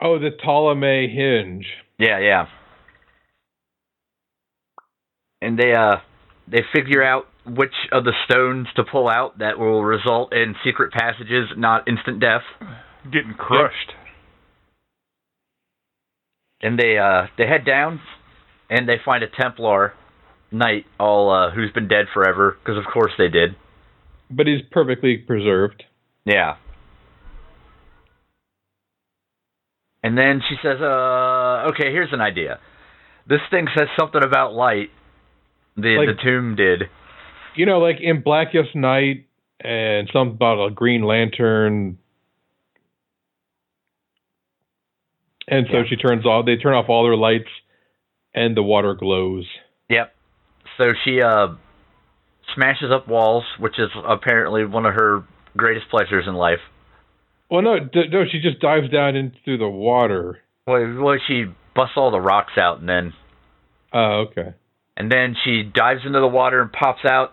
[SPEAKER 3] Oh, the Ptolemy hinge.
[SPEAKER 1] Yeah, yeah. And they uh they figure out which of the stones to pull out that will result in secret passages, not instant death.
[SPEAKER 2] Getting crushed.
[SPEAKER 1] And they uh they head down and they find a Templar knight all uh who's been dead forever because of course they did.
[SPEAKER 3] But he's perfectly preserved.
[SPEAKER 1] Yeah. And then she says, uh, okay, here's an idea. This thing says something about light. The
[SPEAKER 3] Like-
[SPEAKER 1] the tomb did.
[SPEAKER 3] You know, like in Blackest Night and something about a Green Lantern. And so
[SPEAKER 1] Yeah.
[SPEAKER 3] she turns off they turn off all their lights and the water glows.
[SPEAKER 1] Yep. So she uh smashes up walls, which is apparently one of her greatest pleasures in life.
[SPEAKER 3] Well no, d- no, she just dives down into the water.
[SPEAKER 1] Well, well she busts all the rocks out and then
[SPEAKER 3] Oh, okay.
[SPEAKER 1] And then she dives into the water and pops out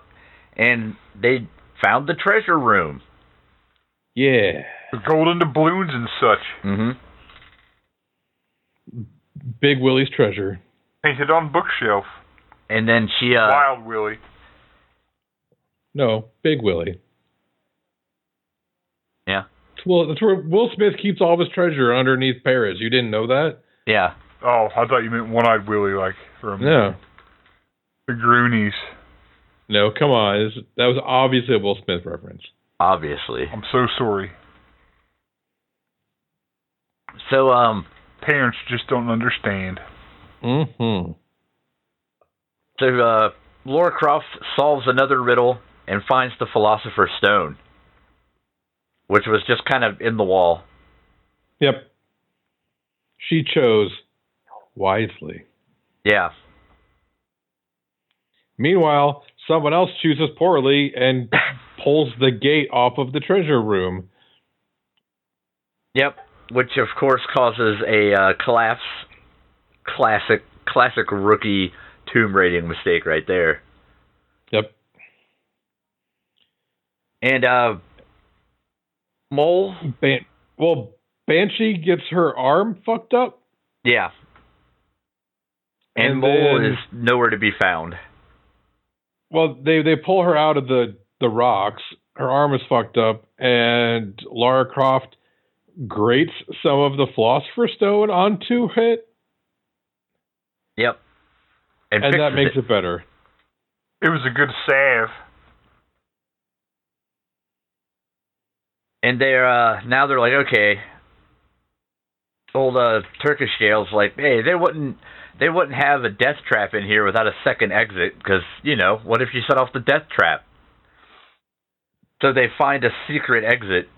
[SPEAKER 1] and they found the treasure room.
[SPEAKER 3] Yeah.
[SPEAKER 2] The golden doubloons and such.
[SPEAKER 1] Mm-hmm.
[SPEAKER 3] Big Willie's treasure.
[SPEAKER 2] Painted on bookshelf.
[SPEAKER 1] And then she uh
[SPEAKER 2] Wild Willie.
[SPEAKER 3] No, Big Willie.
[SPEAKER 1] Yeah.
[SPEAKER 3] Well, that's where Will Smith keeps all of his treasure underneath Paris. You didn't know that?
[SPEAKER 1] yeah.
[SPEAKER 2] Oh, I thought you meant one-eyed Willie, like from
[SPEAKER 3] No.
[SPEAKER 2] The Goonies.
[SPEAKER 3] No, come on. It's- that was obviously a Will Smith reference.
[SPEAKER 1] Obviously.
[SPEAKER 2] I'm so sorry.
[SPEAKER 1] So um
[SPEAKER 2] Parents just don't understand.
[SPEAKER 3] Mm-hmm.
[SPEAKER 1] so uh Laura Croft solves another riddle and finds the Philosopher's Stone, which was just kind of in the wall.
[SPEAKER 3] Yep. She chose wisely.
[SPEAKER 1] Yeah.
[SPEAKER 3] Meanwhile, someone else chooses poorly and [COUGHS] pulls the gate off of the treasure room.
[SPEAKER 1] Yep. Which of course causes a uh, collapse. Classic, classic rookie tomb raiding mistake right there.
[SPEAKER 3] Yep.
[SPEAKER 1] And uh, Mole.
[SPEAKER 3] Ban- well, Banshee gets her arm fucked up.
[SPEAKER 1] Yeah. And,
[SPEAKER 3] And
[SPEAKER 1] Mole
[SPEAKER 3] then-
[SPEAKER 1] is nowhere to be found.
[SPEAKER 3] Well, they they pull her out of the the rocks. Her arm is fucked up, and Lara Croft grates some of the Philosopher's Stone onto it,
[SPEAKER 1] Yep. And,
[SPEAKER 3] and that makes
[SPEAKER 1] it.
[SPEAKER 3] it better.
[SPEAKER 2] It was a good save.
[SPEAKER 1] And they're uh now they're like, okay. Old uh Turkish jail's like, hey, they wouldn't they wouldn't have a death trap in here without a second exit because you know what if you set off the death trap? So they find a secret exit,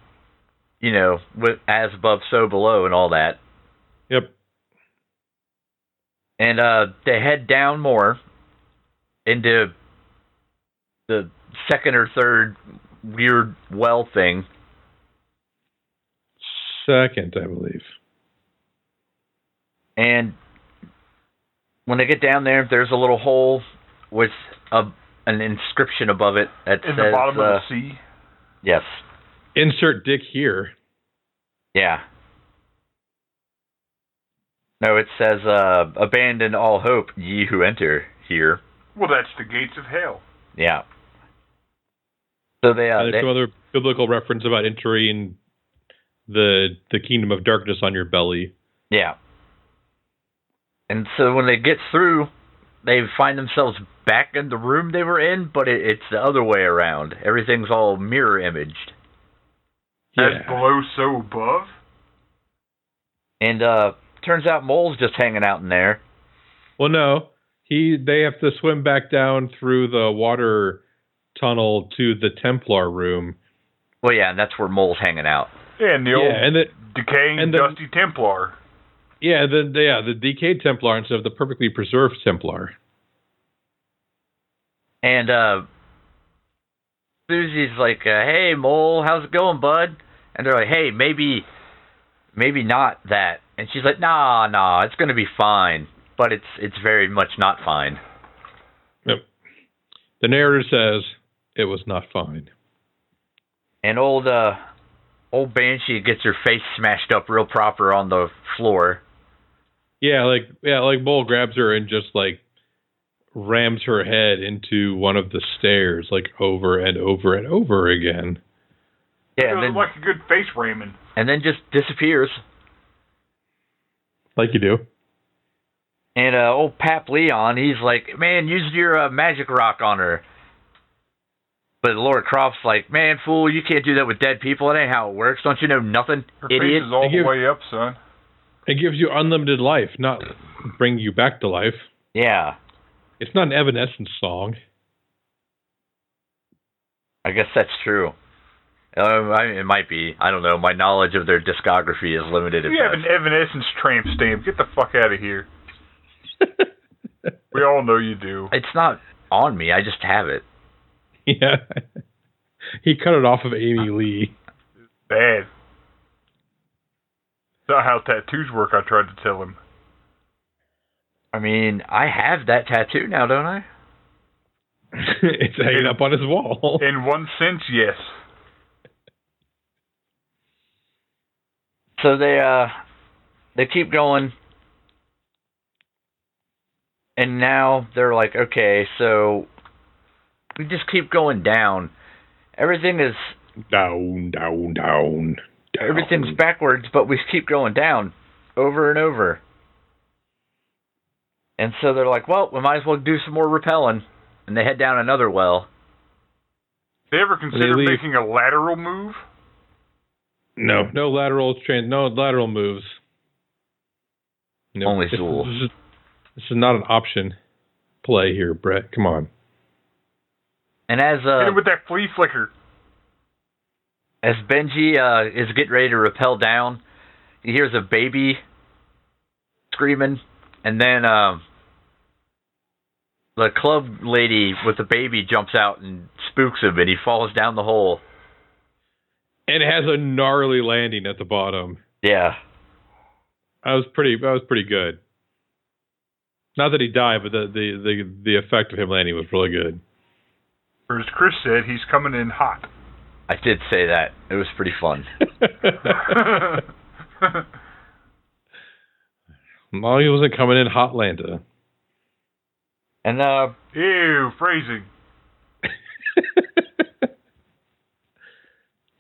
[SPEAKER 1] you know, with as above so below and all that,
[SPEAKER 3] Yep.
[SPEAKER 1] and uh they head down more into the second or third weird well thing.
[SPEAKER 3] Second, I believe.
[SPEAKER 1] And when they get down there, there's a little hole with a an inscription above it that
[SPEAKER 2] In
[SPEAKER 1] says,
[SPEAKER 2] the bottom
[SPEAKER 1] uh,
[SPEAKER 2] of the sea.
[SPEAKER 1] "Yes,
[SPEAKER 3] Insert dick here.
[SPEAKER 1] yeah." No, it says, uh, "Abandon all hope, ye who enter here."
[SPEAKER 2] Well, that's the gates of hell.
[SPEAKER 1] Yeah. So they, uh,
[SPEAKER 3] And
[SPEAKER 1] they
[SPEAKER 3] there's some other biblical reference about entering the the kingdom of darkness on your belly.
[SPEAKER 1] yeah. And so when they get through, they find themselves back in the room they were in, but it, it's the other way around. Everything's all mirror imaged.
[SPEAKER 2] As
[SPEAKER 3] Yeah.
[SPEAKER 2] below, so above.
[SPEAKER 1] And uh turns out Mole's just hanging out in there.
[SPEAKER 3] Well, no, he they have to swim back down through the water tunnel to the Templar room.
[SPEAKER 1] Well, yeah, and that's where Mole's hanging out.
[SPEAKER 2] Yeah, and the old
[SPEAKER 3] and the
[SPEAKER 2] decaying
[SPEAKER 3] and the-
[SPEAKER 2] dusty Templar.
[SPEAKER 3] Yeah the, the yeah the decayed Templar instead of the perfectly preserved Templar.
[SPEAKER 1] And uh Siouxsie's like, uh, "Hey, Mole, how's it going, bud?" And they're like, "Hey, maybe, maybe not that." And she's like, "Nah, nah, it's gonna be fine." But it's it's very much not fine. Yep.
[SPEAKER 3] The narrator says it was not fine.
[SPEAKER 1] And old uh old Banshee gets her face smashed up real proper on the floor.
[SPEAKER 3] Yeah, like yeah, like Bull grabs her and just like rams her head into one of the stairs like over and over and over again.
[SPEAKER 1] Yeah, and then,
[SPEAKER 2] like a good face ramming.
[SPEAKER 1] and then just disappears.
[SPEAKER 3] Like you do.
[SPEAKER 1] And uh, old Papillon, he's like, man, use your uh, magic rock on her. But Laura Croft's like, man, fool, you can't do that with dead people. It ain't how it works. Don't you know nothing,
[SPEAKER 2] Her
[SPEAKER 1] idiot?
[SPEAKER 2] face is all the way up, son.
[SPEAKER 3] It gives you unlimited life, not bring you back to life.
[SPEAKER 1] Yeah,
[SPEAKER 3] It's not an Evanescence song.
[SPEAKER 1] I guess that's true. Um, I, it might be. I don't know. My knowledge of their discography is limited. at
[SPEAKER 2] You have
[SPEAKER 1] best.
[SPEAKER 2] an Evanescence tramp stamp. Get the fuck out of here. We all know you do.
[SPEAKER 1] It's not on me. I just have it. [LAUGHS]
[SPEAKER 3] yeah. he cut it off of Amy Lee.
[SPEAKER 2] Bad. Not how tattoos work, I tried to tell him.
[SPEAKER 1] I mean, I have that tattoo now, don't I? [LAUGHS]
[SPEAKER 3] it's hanging up on his wall. [LAUGHS]
[SPEAKER 2] In one sense, yes.
[SPEAKER 1] So they uh they keep going and now they're like, okay, so we just keep going down. Everything is
[SPEAKER 3] Down, down, down. Down.
[SPEAKER 1] everything's backwards, but we keep going down over and over. And so they're like, well, we might as well do some more rappelling. And they head down another well.
[SPEAKER 2] They ever consider
[SPEAKER 3] leave.
[SPEAKER 2] making a lateral move?
[SPEAKER 3] No, no lateral train, no lateral moves. No,
[SPEAKER 1] Only
[SPEAKER 3] this,
[SPEAKER 1] Zuul.
[SPEAKER 3] This is, this is not an option play here, Brett. Come on.
[SPEAKER 1] And as
[SPEAKER 2] Hit
[SPEAKER 1] uh,
[SPEAKER 2] him with that flea flicker.
[SPEAKER 1] As Benji uh, is getting ready to rappel down, he hears a baby screaming, and then um, the club lady with the baby jumps out and spooks him, and he falls down the hole.
[SPEAKER 3] And it has a gnarly landing at the bottom.
[SPEAKER 1] Yeah,
[SPEAKER 3] That was pretty. That was pretty good. Not that he died, but the the the, the effect of him landing was really good.
[SPEAKER 2] Or as Chris said, he's coming in hot.
[SPEAKER 1] I did say that. It was pretty fun. [LAUGHS]
[SPEAKER 3] Molly wasn't coming in hot, Lanta.
[SPEAKER 1] And uh,
[SPEAKER 2] Ew, phrasing. [LAUGHS]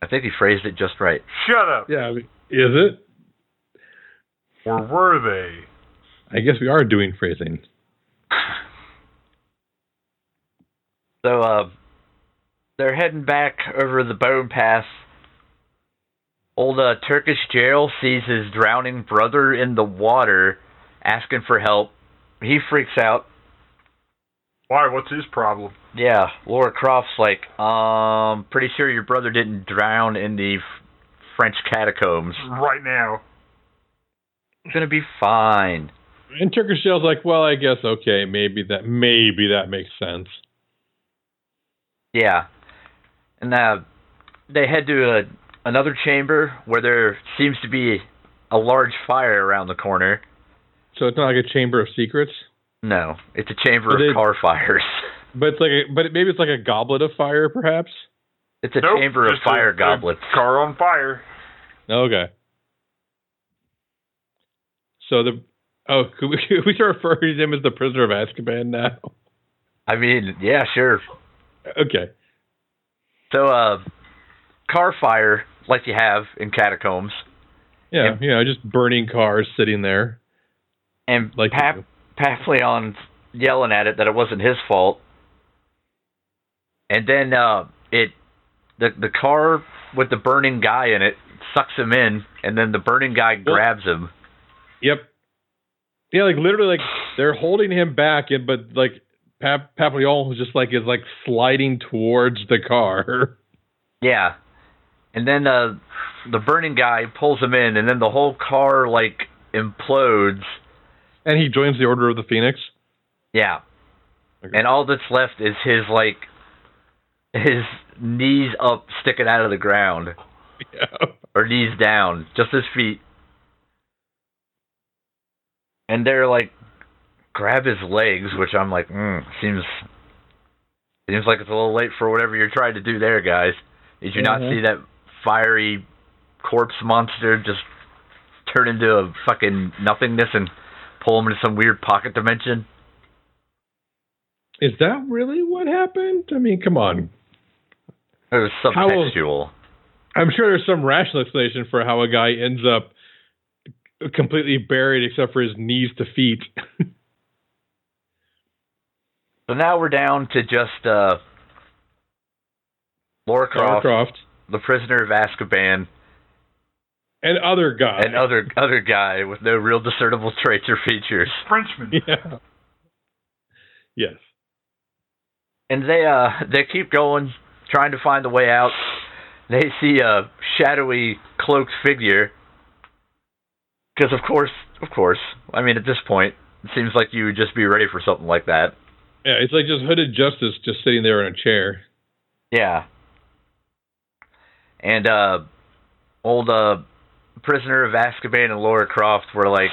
[SPEAKER 1] I think he phrased it just right.
[SPEAKER 2] Shut up.
[SPEAKER 3] yeah, I mean, is it?
[SPEAKER 2] Or were they?
[SPEAKER 3] I guess we are doing phrasing.
[SPEAKER 1] So uh, they're heading back over the Bone Pass. Old uh, Turkish Gerald sees his drowning brother in the water, asking for help. He freaks out.
[SPEAKER 2] Why? What's his problem?
[SPEAKER 1] Yeah, Laura Croft's like, um, pretty sure your brother didn't drown in the f- French catacombs.
[SPEAKER 2] Right now.
[SPEAKER 1] It's gonna be fine.
[SPEAKER 3] And Turkish Shell's like, well, I guess okay, maybe that maybe that makes sense.
[SPEAKER 1] Yeah, and uh, they head to a, another chamber where there seems to be a large fire around the corner.
[SPEAKER 3] So it's not like a chamber of secrets,
[SPEAKER 1] No, it's a chamber
[SPEAKER 3] But
[SPEAKER 1] of
[SPEAKER 3] they-
[SPEAKER 1] car fires. [LAUGHS]
[SPEAKER 3] but it's like, a, but maybe it's like a goblet of fire, perhaps.
[SPEAKER 1] It's a
[SPEAKER 2] Nope,
[SPEAKER 1] chamber of
[SPEAKER 2] just a-
[SPEAKER 1] fire
[SPEAKER 2] a
[SPEAKER 1] goblets.
[SPEAKER 2] Car on fire.
[SPEAKER 3] Okay. So the oh, [LAUGHS] could we, could we start referring to him as the prisoner of Azkaban now?
[SPEAKER 1] I mean, yeah, sure.
[SPEAKER 3] Okay.
[SPEAKER 1] So, uh, car fire, like you have in catacombs,
[SPEAKER 3] Yeah,
[SPEAKER 1] Yep.
[SPEAKER 3] you know, just burning cars sitting there.
[SPEAKER 1] and
[SPEAKER 3] Like
[SPEAKER 1] Pap-
[SPEAKER 3] do.
[SPEAKER 1] Papillon's yelling at it that it wasn't his fault. And then uh, it, the the car with the burning guy in it sucks him in, and then the burning guy grabs him.
[SPEAKER 3] Yep. Yeah, like literally, like they're holding him back, and but like Pap- Papillon was just like is like sliding towards the car.
[SPEAKER 1] Yeah. And then uh, the burning guy pulls him in, and then the whole car like implodes.
[SPEAKER 3] and he joins the Order of the Phoenix.
[SPEAKER 1] Yeah.
[SPEAKER 3] Okay.
[SPEAKER 1] And all that's left is his like his knees up sticking out of the ground.
[SPEAKER 3] Yeah.
[SPEAKER 1] Or knees down, just his feet. And they're like grab his legs, which I'm like, mm, seems seems like it's a little late for whatever you're trying to do there, guys. Did you not
[SPEAKER 3] Mhm.
[SPEAKER 1] see that fiery corpse monster just turn into a fucking nothingness and pull him into some weird pocket dimension?
[SPEAKER 3] Is that really what happened? I mean, come on.
[SPEAKER 1] It was
[SPEAKER 3] How-
[SPEAKER 1] subtextual.
[SPEAKER 3] I'm sure there's some rational explanation for how a guy ends up completely buried except for his knees to feet. [LAUGHS]
[SPEAKER 1] So now we're down to just uh, Laura
[SPEAKER 3] Lara
[SPEAKER 1] Croft,
[SPEAKER 3] Croft
[SPEAKER 1] the prisoner of Azkaban,
[SPEAKER 3] and other guy.
[SPEAKER 1] and other other guy with no real discernible traits or features.
[SPEAKER 2] Frenchman. [LAUGHS]
[SPEAKER 3] yeah. Yes.
[SPEAKER 1] And they uh they keep going, trying to find the way out. They see a shadowy cloaked figure. Because of course, of course, I mean at this point, it seems like you would just be ready for something like that.
[SPEAKER 3] Yeah, it's like just hooded justice just sitting there in a chair.
[SPEAKER 1] Yeah. And uh old uh prisoner of Azkaban and Laura Croft were like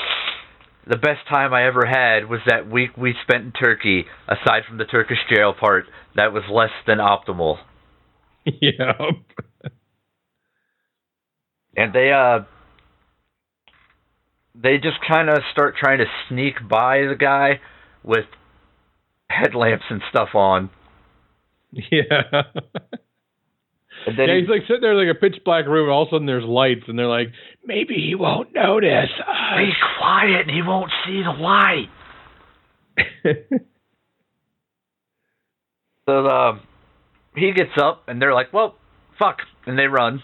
[SPEAKER 1] the best time I ever had was that week we spent in Turkey, aside from the Turkish jail part, that was less than optimal. [LAUGHS]
[SPEAKER 3] yeah.
[SPEAKER 1] And they uh they just kind of start trying to sneak by the guy with headlamps and stuff on.
[SPEAKER 3] Yeah.
[SPEAKER 1] And then
[SPEAKER 3] yeah,
[SPEAKER 1] he-
[SPEAKER 3] he's like sitting there like a pitch black room, and all of a sudden there's lights, and they're like, maybe he won't notice
[SPEAKER 1] be quiet and he won't see the light. [LAUGHS] So uh, he gets up, and they're like, "Well, fuck," and they run.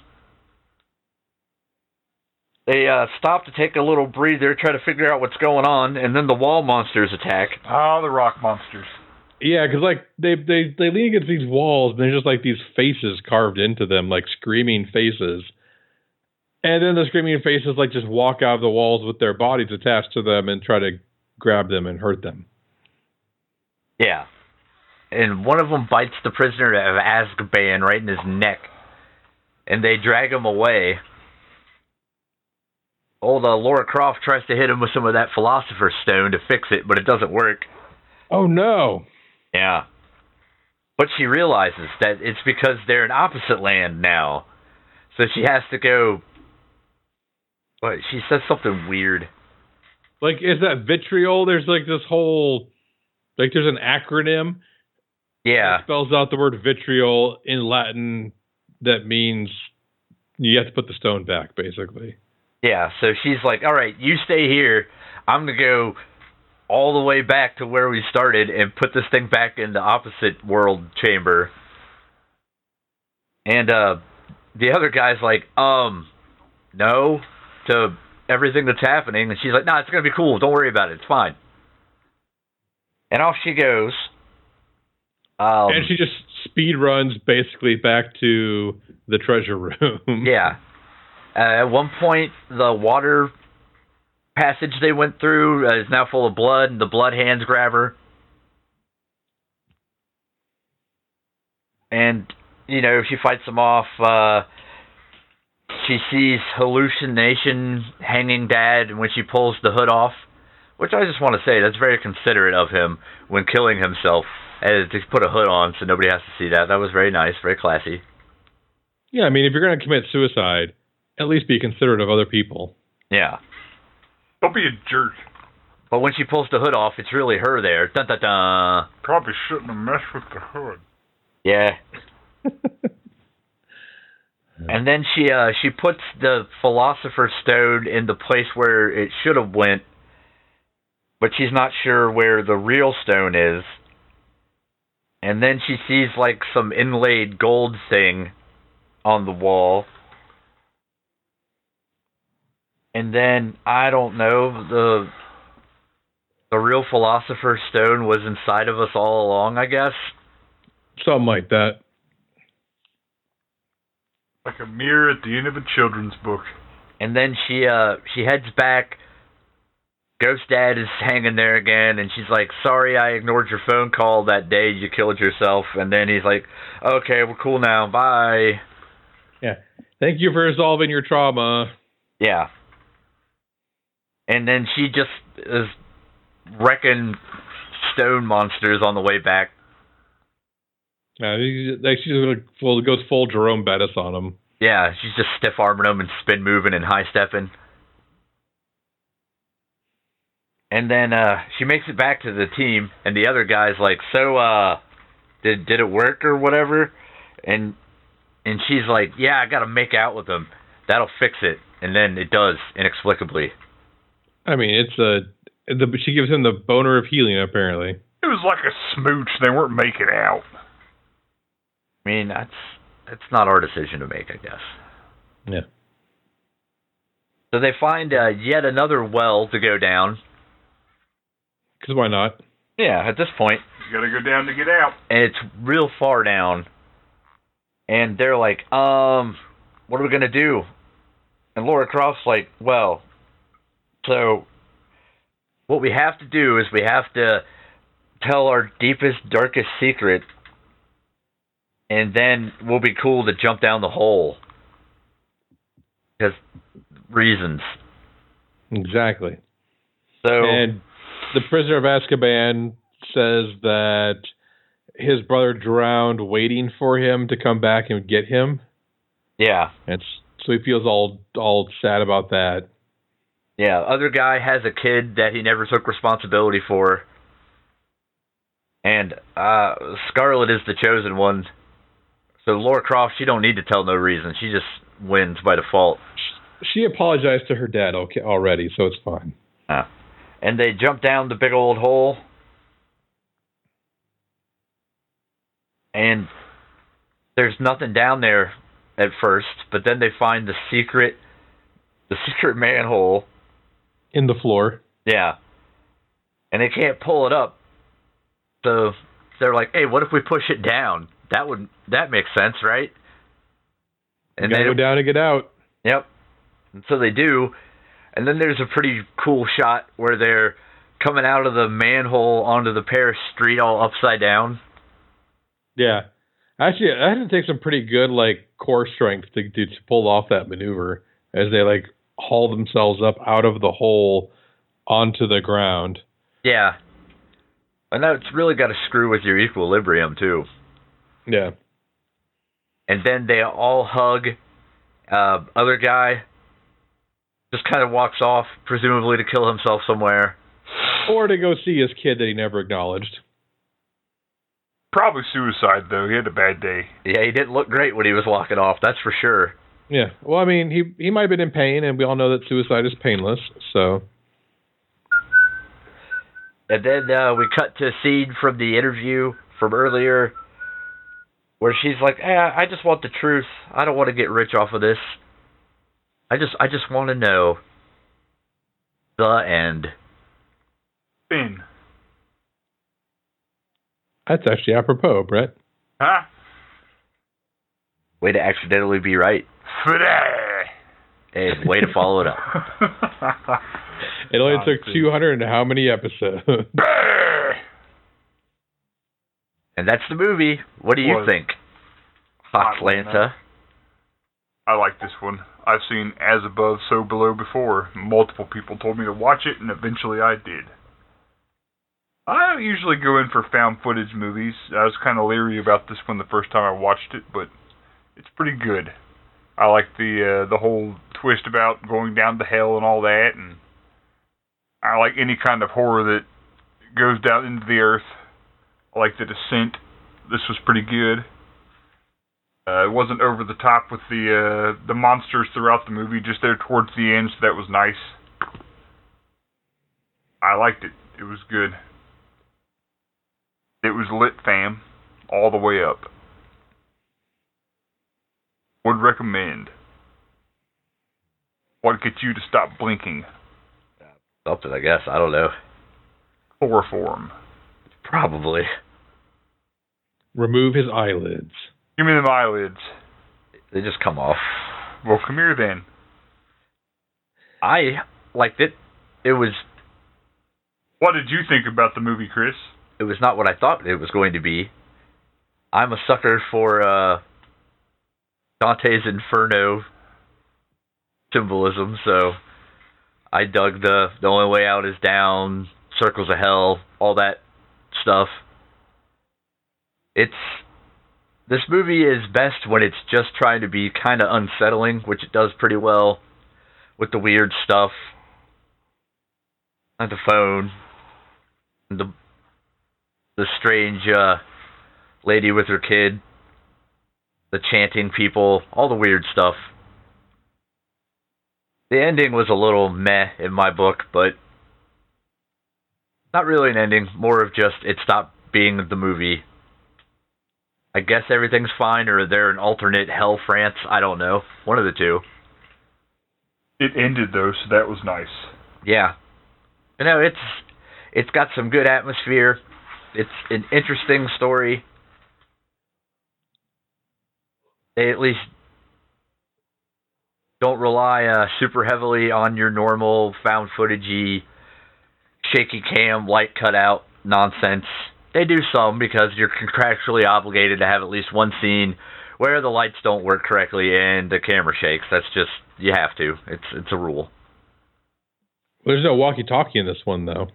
[SPEAKER 1] They uh, stop to take a little breather, try to figure out what's going on, and then the wall monsters attack.
[SPEAKER 2] Ah, the rock monsters.
[SPEAKER 3] Yeah, because like they they they lean against these walls, and there's just like these faces carved into them, like screaming faces. And then the screaming faces like just walk out of the walls with their bodies attached to them and try to grab them and hurt them.
[SPEAKER 1] Yeah. And one of them bites the prisoner of Azkaban right in his neck. And they drag him away. Old uh, Laura Croft tries to hit him with some of that Philosopher's Stone to fix it, but it doesn't work.
[SPEAKER 3] Oh no.
[SPEAKER 1] Yeah. But she realizes that it's because they're in opposite land now. So she has to go. But she says something weird.
[SPEAKER 3] Like, is that vitriol? There's like this whole, like, there's an acronym
[SPEAKER 1] Yeah.
[SPEAKER 3] that spells out the word vitriol in Latin that means you have to put the stone back, basically.
[SPEAKER 1] Yeah. So she's like, all right, you stay here. I'm going to go all the way back to where we started and put this thing back in the opposite world chamber. And uh, the other guy's like, um, no, to everything that's happening. And she's like, no, it's going to be cool. Don't worry about it. It's fine. And off she goes. Um,
[SPEAKER 3] and she just speed runs basically back to the treasure room.
[SPEAKER 1] Yeah. Uh, at one point, the water passage they went through uh, is now full of blood, and the blood hands grab her. And, you know, she fights them off. Uh, she sees hallucination hanging dad when she pulls the hood off, which I just want to say that's very considerate of him when killing himself, and to put a hood on so nobody has to see that. That was very nice, very classy.
[SPEAKER 3] Yeah, I mean, if you're going to commit suicide, at least be considerate of other people.
[SPEAKER 1] Yeah.
[SPEAKER 2] Don't be a jerk.
[SPEAKER 1] But when she pulls the hood off, it's really her there. Dun dun dun.
[SPEAKER 2] Probably shouldn't have messed with the hood.
[SPEAKER 1] Yeah. [LAUGHS] and then she uh she puts the philosopher's stone in the place where it should have went, but she's not sure where the real stone is. And then she sees like some inlaid gold thing on the wall. And then I don't know the the real philosopher's stone was inside of us all along, I guess.
[SPEAKER 3] Something like that.
[SPEAKER 2] Like a mirror at the end of a children's book.
[SPEAKER 1] And then she uh she heads back. Ghost Dad is hanging there again, and she's like, "Sorry, I ignored your phone call that day you killed yourself." And then he's like, "Okay, we're cool now. Bye." Yeah.
[SPEAKER 3] Thank you for resolving your trauma.
[SPEAKER 1] Yeah. And then she just is wrecking stone monsters on the way back.
[SPEAKER 3] Uh, like she's gonna full goes full Jerome Bettis on him.
[SPEAKER 1] Yeah, she's just stiff arming them and spin moving and high stepping. And then uh she makes it back to the team and the other guy's like, "So uh did did it work or whatever?" And and she's like, "Yeah, I got to make out with him. That'll fix it." And then it does inexplicably.
[SPEAKER 3] I mean, it's a the, she gives him the boner of healing apparently.
[SPEAKER 2] It was like a smooch. They weren't making out.
[SPEAKER 1] I mean, that's that's not our decision to make, I guess.
[SPEAKER 3] Yeah.
[SPEAKER 1] So they find uh, yet another well to go down.
[SPEAKER 3] Because why not?
[SPEAKER 1] Yeah, at this point,
[SPEAKER 2] You gotta go down to get out.
[SPEAKER 1] and it's real far down. And they're like, um, what are we gonna do? And Laura Croft's like, well, so what we have to do is we have to tell our deepest, darkest secret, and then we'll be cool to jump down the hole. Because reasons.
[SPEAKER 3] Exactly.
[SPEAKER 1] So
[SPEAKER 3] And the prisoner of Azkaban says that his brother drowned waiting for him to come back and get him.
[SPEAKER 1] yeah,
[SPEAKER 3] And so he feels all all sad about that.
[SPEAKER 1] Yeah, other guy has a kid that he never took responsibility for. And uh Scarlett is the chosen one. So Laura Croft, she don't need to tell no reason. She just wins by default.
[SPEAKER 3] She apologized to her dad okay already, so it's fine.
[SPEAKER 1] And they jump down the big old hole. And there's nothing down there at first, but then they find the secret the secret manhole
[SPEAKER 3] In the floor.
[SPEAKER 1] Yeah. And they can't pull it up. So they're like, "Hey, what if we push it down? That would that makes sense, right?"
[SPEAKER 3] And they go down and get out.
[SPEAKER 1] Yep. And so they do, and then there's a pretty cool shot where they're coming out of the manhole onto the Paris street all upside down.
[SPEAKER 3] Yeah. Actually, I had to take some pretty good like core strength to, to, to pull off that maneuver as they like haul themselves up out of the hole onto the ground.
[SPEAKER 1] Yeah. And that's really got to screw with your equilibrium too.
[SPEAKER 3] Yeah.
[SPEAKER 1] And then they all hug. Uh, other guy just kind of walks off, presumably to kill himself somewhere.
[SPEAKER 3] Or to go see his kid that he never acknowledged.
[SPEAKER 2] Probably suicide though. He had a bad day.
[SPEAKER 1] Yeah, he didn't look great when he was walking off. That's for sure.
[SPEAKER 3] Yeah. Well, I mean, he he might have been in pain, and we all know that suicide is painless. So.
[SPEAKER 1] And then uh, we cut to a scene from the interview from earlier, where she's like, "Hey, I just want the truth. I don't want to get rich off of this. I just I just want to know the end."
[SPEAKER 2] Fin.
[SPEAKER 3] That's actually apropos, Brett.
[SPEAKER 2] Huh?
[SPEAKER 1] Way to accidentally be right. Hey, way to follow it up. [LAUGHS]
[SPEAKER 3] it only took 200 and how many episodes? [LAUGHS]
[SPEAKER 1] and that's the movie. What do you was think? Atlanta.
[SPEAKER 2] I like this one. I've seen As Above, So Below before. Multiple people told me to watch it, and eventually I did. I don't usually go in for found footage movies. I was kind of leery about this one the first time I watched it, but it's pretty good. I like the uh, the whole twist about going down to hell and all that, and I like any kind of horror that goes down into the earth. I like the descent. This was pretty good. Uh, it wasn't over the top with the uh, the monsters throughout the movie, just there towards the end, so that was nice. I liked it. It was good. It was lit, fam, all the way up. Would recommend. What gets you to stop blinking?
[SPEAKER 1] Something, I guess. I don't know.
[SPEAKER 2] Chloroform.
[SPEAKER 1] Probably.
[SPEAKER 3] Remove his eyelids.
[SPEAKER 2] Give me them eyelids.
[SPEAKER 1] They just come off.
[SPEAKER 2] Well, come here then.
[SPEAKER 1] I liked it. It was.
[SPEAKER 2] What did you think about the movie, Chris?
[SPEAKER 1] it was not what I thought it was going to be. I'm a sucker for uh, Dante's Inferno symbolism, so I dug the the only way out is down, circles of hell, all that stuff. It's this movie is best when it's just trying to be kind of unsettling, which it does pretty well with the weird stuff, like the phone, the the strange uh, lady with her kid, the chanting people, all the weird stuff. The ending was a little meh in my book, but not really an ending, more of just it stopped being the movie. I guess everything's fine, or they're an alternate Hell France. I don't know. One of the two.
[SPEAKER 2] It ended though, so that was nice.
[SPEAKER 1] Yeah. You know, it's it's got some good atmosphere it's an interesting story. They at least don't rely uh, super heavily on your normal found footagey shaky cam light cutout nonsense. They do some because you're contractually obligated to have at least one scene where the lights don't work correctly and the camera shakes. That's just you have to. It's it's a rule.
[SPEAKER 3] There's no walkie-talkie in this one though.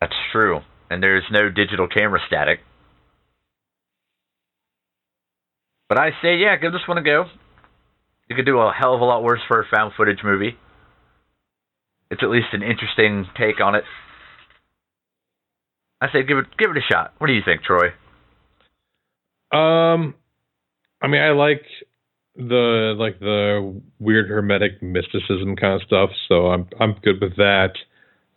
[SPEAKER 1] That's true and there's no digital camera static. But I say, yeah, give this one a go. You could do a hell of a lot worse for a found footage movie. It's at least an interesting take on it. I say give it give it a shot. What do you think, Troy?
[SPEAKER 3] Um I mean I like the like the weird hermetic mysticism kind of stuff, so I'm I'm good with that.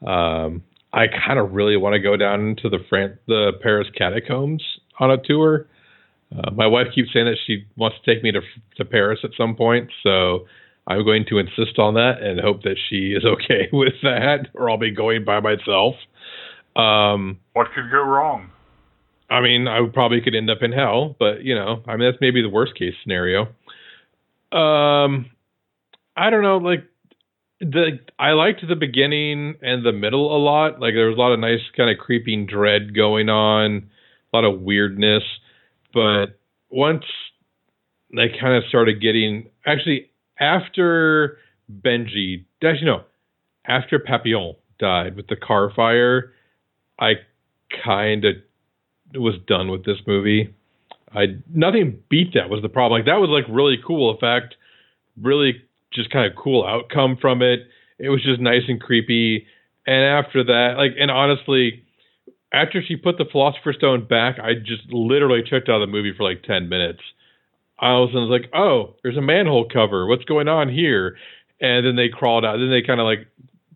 [SPEAKER 3] Um I kind of really want to go down into the Fran- the Paris catacombs on a tour. Uh, my wife keeps saying that she wants to take me to to Paris at some point, so I'm going to insist on that and hope that she is okay [LAUGHS] with that, or I'll be going by myself. Um,
[SPEAKER 2] what could go wrong?
[SPEAKER 3] I mean, I would probably could end up in hell, but you know, I mean, that's maybe the worst case scenario. Um, I don't know, like the I liked the beginning and the middle a lot. Like there was a lot of nice kind of creeping dread going on, a lot of weirdness. But once they kind of started getting actually after Benji, actually no, after Papillon died with the car fire, I kind of was done with this movie. I nothing beat that was the problem. Like that was like really cool effect, really just kind of cool outcome from it. It was just nice and creepy. And after that, like, and honestly, after she put the Philosopher's Stone back, I just literally checked out the movie for like ten minutes. I was, was like, oh, there's a manhole cover. What's going on here? And then they crawled out. Then they kind of like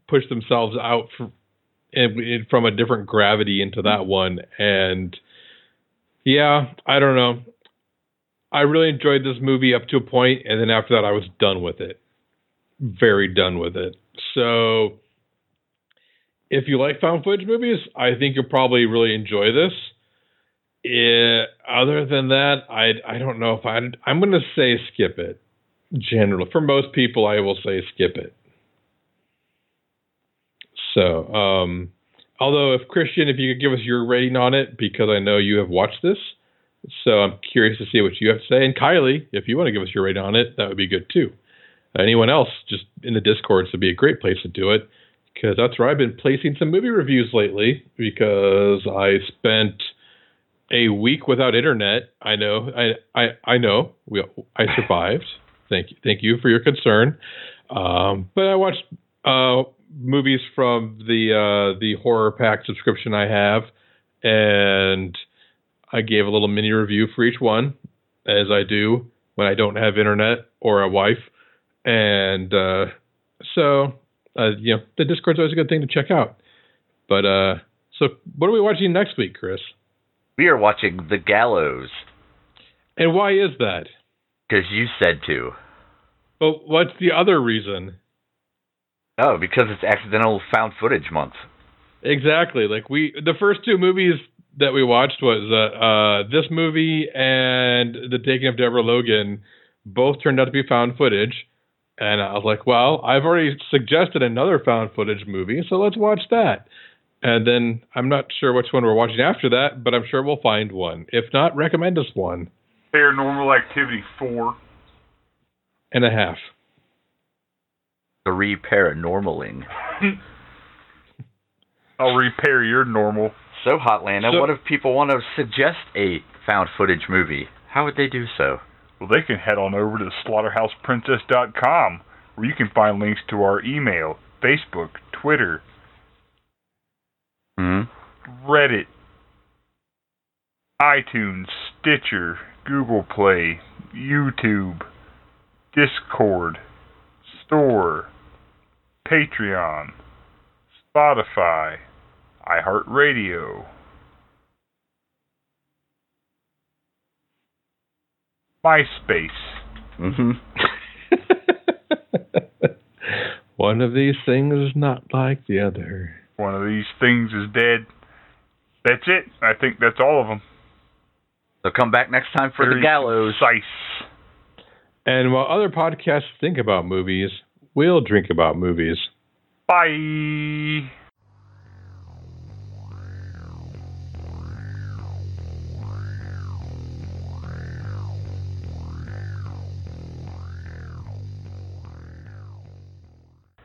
[SPEAKER 3] pushed themselves out from, from a different gravity into that mm-hmm. one. And yeah, I don't know. I really enjoyed this movie up to a point, and then after that, I was done with it. Very done with it. So, if you like found footage movies, I think you'll probably really enjoy this. It, other than that, I I don't know if I I'm going to say skip it. Generally, for most people, I will say skip it. So, um, although if Christian, if you could give us your rating on it, because I know you have watched this, so I'm curious to see what you have to say. And Kylie, if you want to give us your rating on it, that would be good too. Anyone else, just in the Discord, would be a great place to do it because that's where I've been placing some movie reviews lately because I spent a week without internet. I know, I I, I know, we I [LAUGHS] survived. Thank you, thank you for your concern. Um, but I watched uh, movies from the uh, the horror pack subscription I have, and I gave a little mini review for each one, as I do when I don't have internet or a wife, and uh, so uh, you know the Discord's always a good thing to check out. But uh, so what are we watching next week, Chris?
[SPEAKER 1] We are watching The Gallows.
[SPEAKER 3] And why is that?
[SPEAKER 1] Because you said to.
[SPEAKER 3] But what's the other reason?
[SPEAKER 1] Oh, because it's accidental found footage month.
[SPEAKER 3] Exactly. Like we, the first two movies that we watched was uh, uh, this movie and The Taking of Deborah Logan. Both turned out to be found footage, and I was like, "Well, I've already suggested another found footage movie, so let's watch that." And then I'm not sure which one we're watching after that, but I'm sure we'll find one. If not, recommend us one.
[SPEAKER 2] Paranormal Activity 4.
[SPEAKER 3] And a half.
[SPEAKER 1] Three paranormaling. [LAUGHS]
[SPEAKER 2] I'll repair your normal.
[SPEAKER 1] So, Hotlanta,
[SPEAKER 3] So-
[SPEAKER 1] what if people want to suggest a found footage movie? How would they do so?
[SPEAKER 2] Well, they can head on over to slaughterhouseprincess.com where you can find links to our email, Facebook, Twitter,
[SPEAKER 1] Hmm?
[SPEAKER 2] Reddit, iTunes, Stitcher, Google Play, YouTube, Discord, Store, Patreon, Spotify, iHeartRadio. MySpace.
[SPEAKER 1] Mm-hmm. [LAUGHS]
[SPEAKER 3] One of these things is not like the other.
[SPEAKER 2] One of these things is dead. That's it. I think that's all of them.
[SPEAKER 1] So come back next time for
[SPEAKER 2] Very
[SPEAKER 1] The Gallows.
[SPEAKER 2] Concise.
[SPEAKER 3] And while other podcasts think about movies, we'll drink about movies.
[SPEAKER 2] Bye.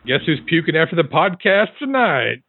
[SPEAKER 3] Guess who's puking after the podcast tonight?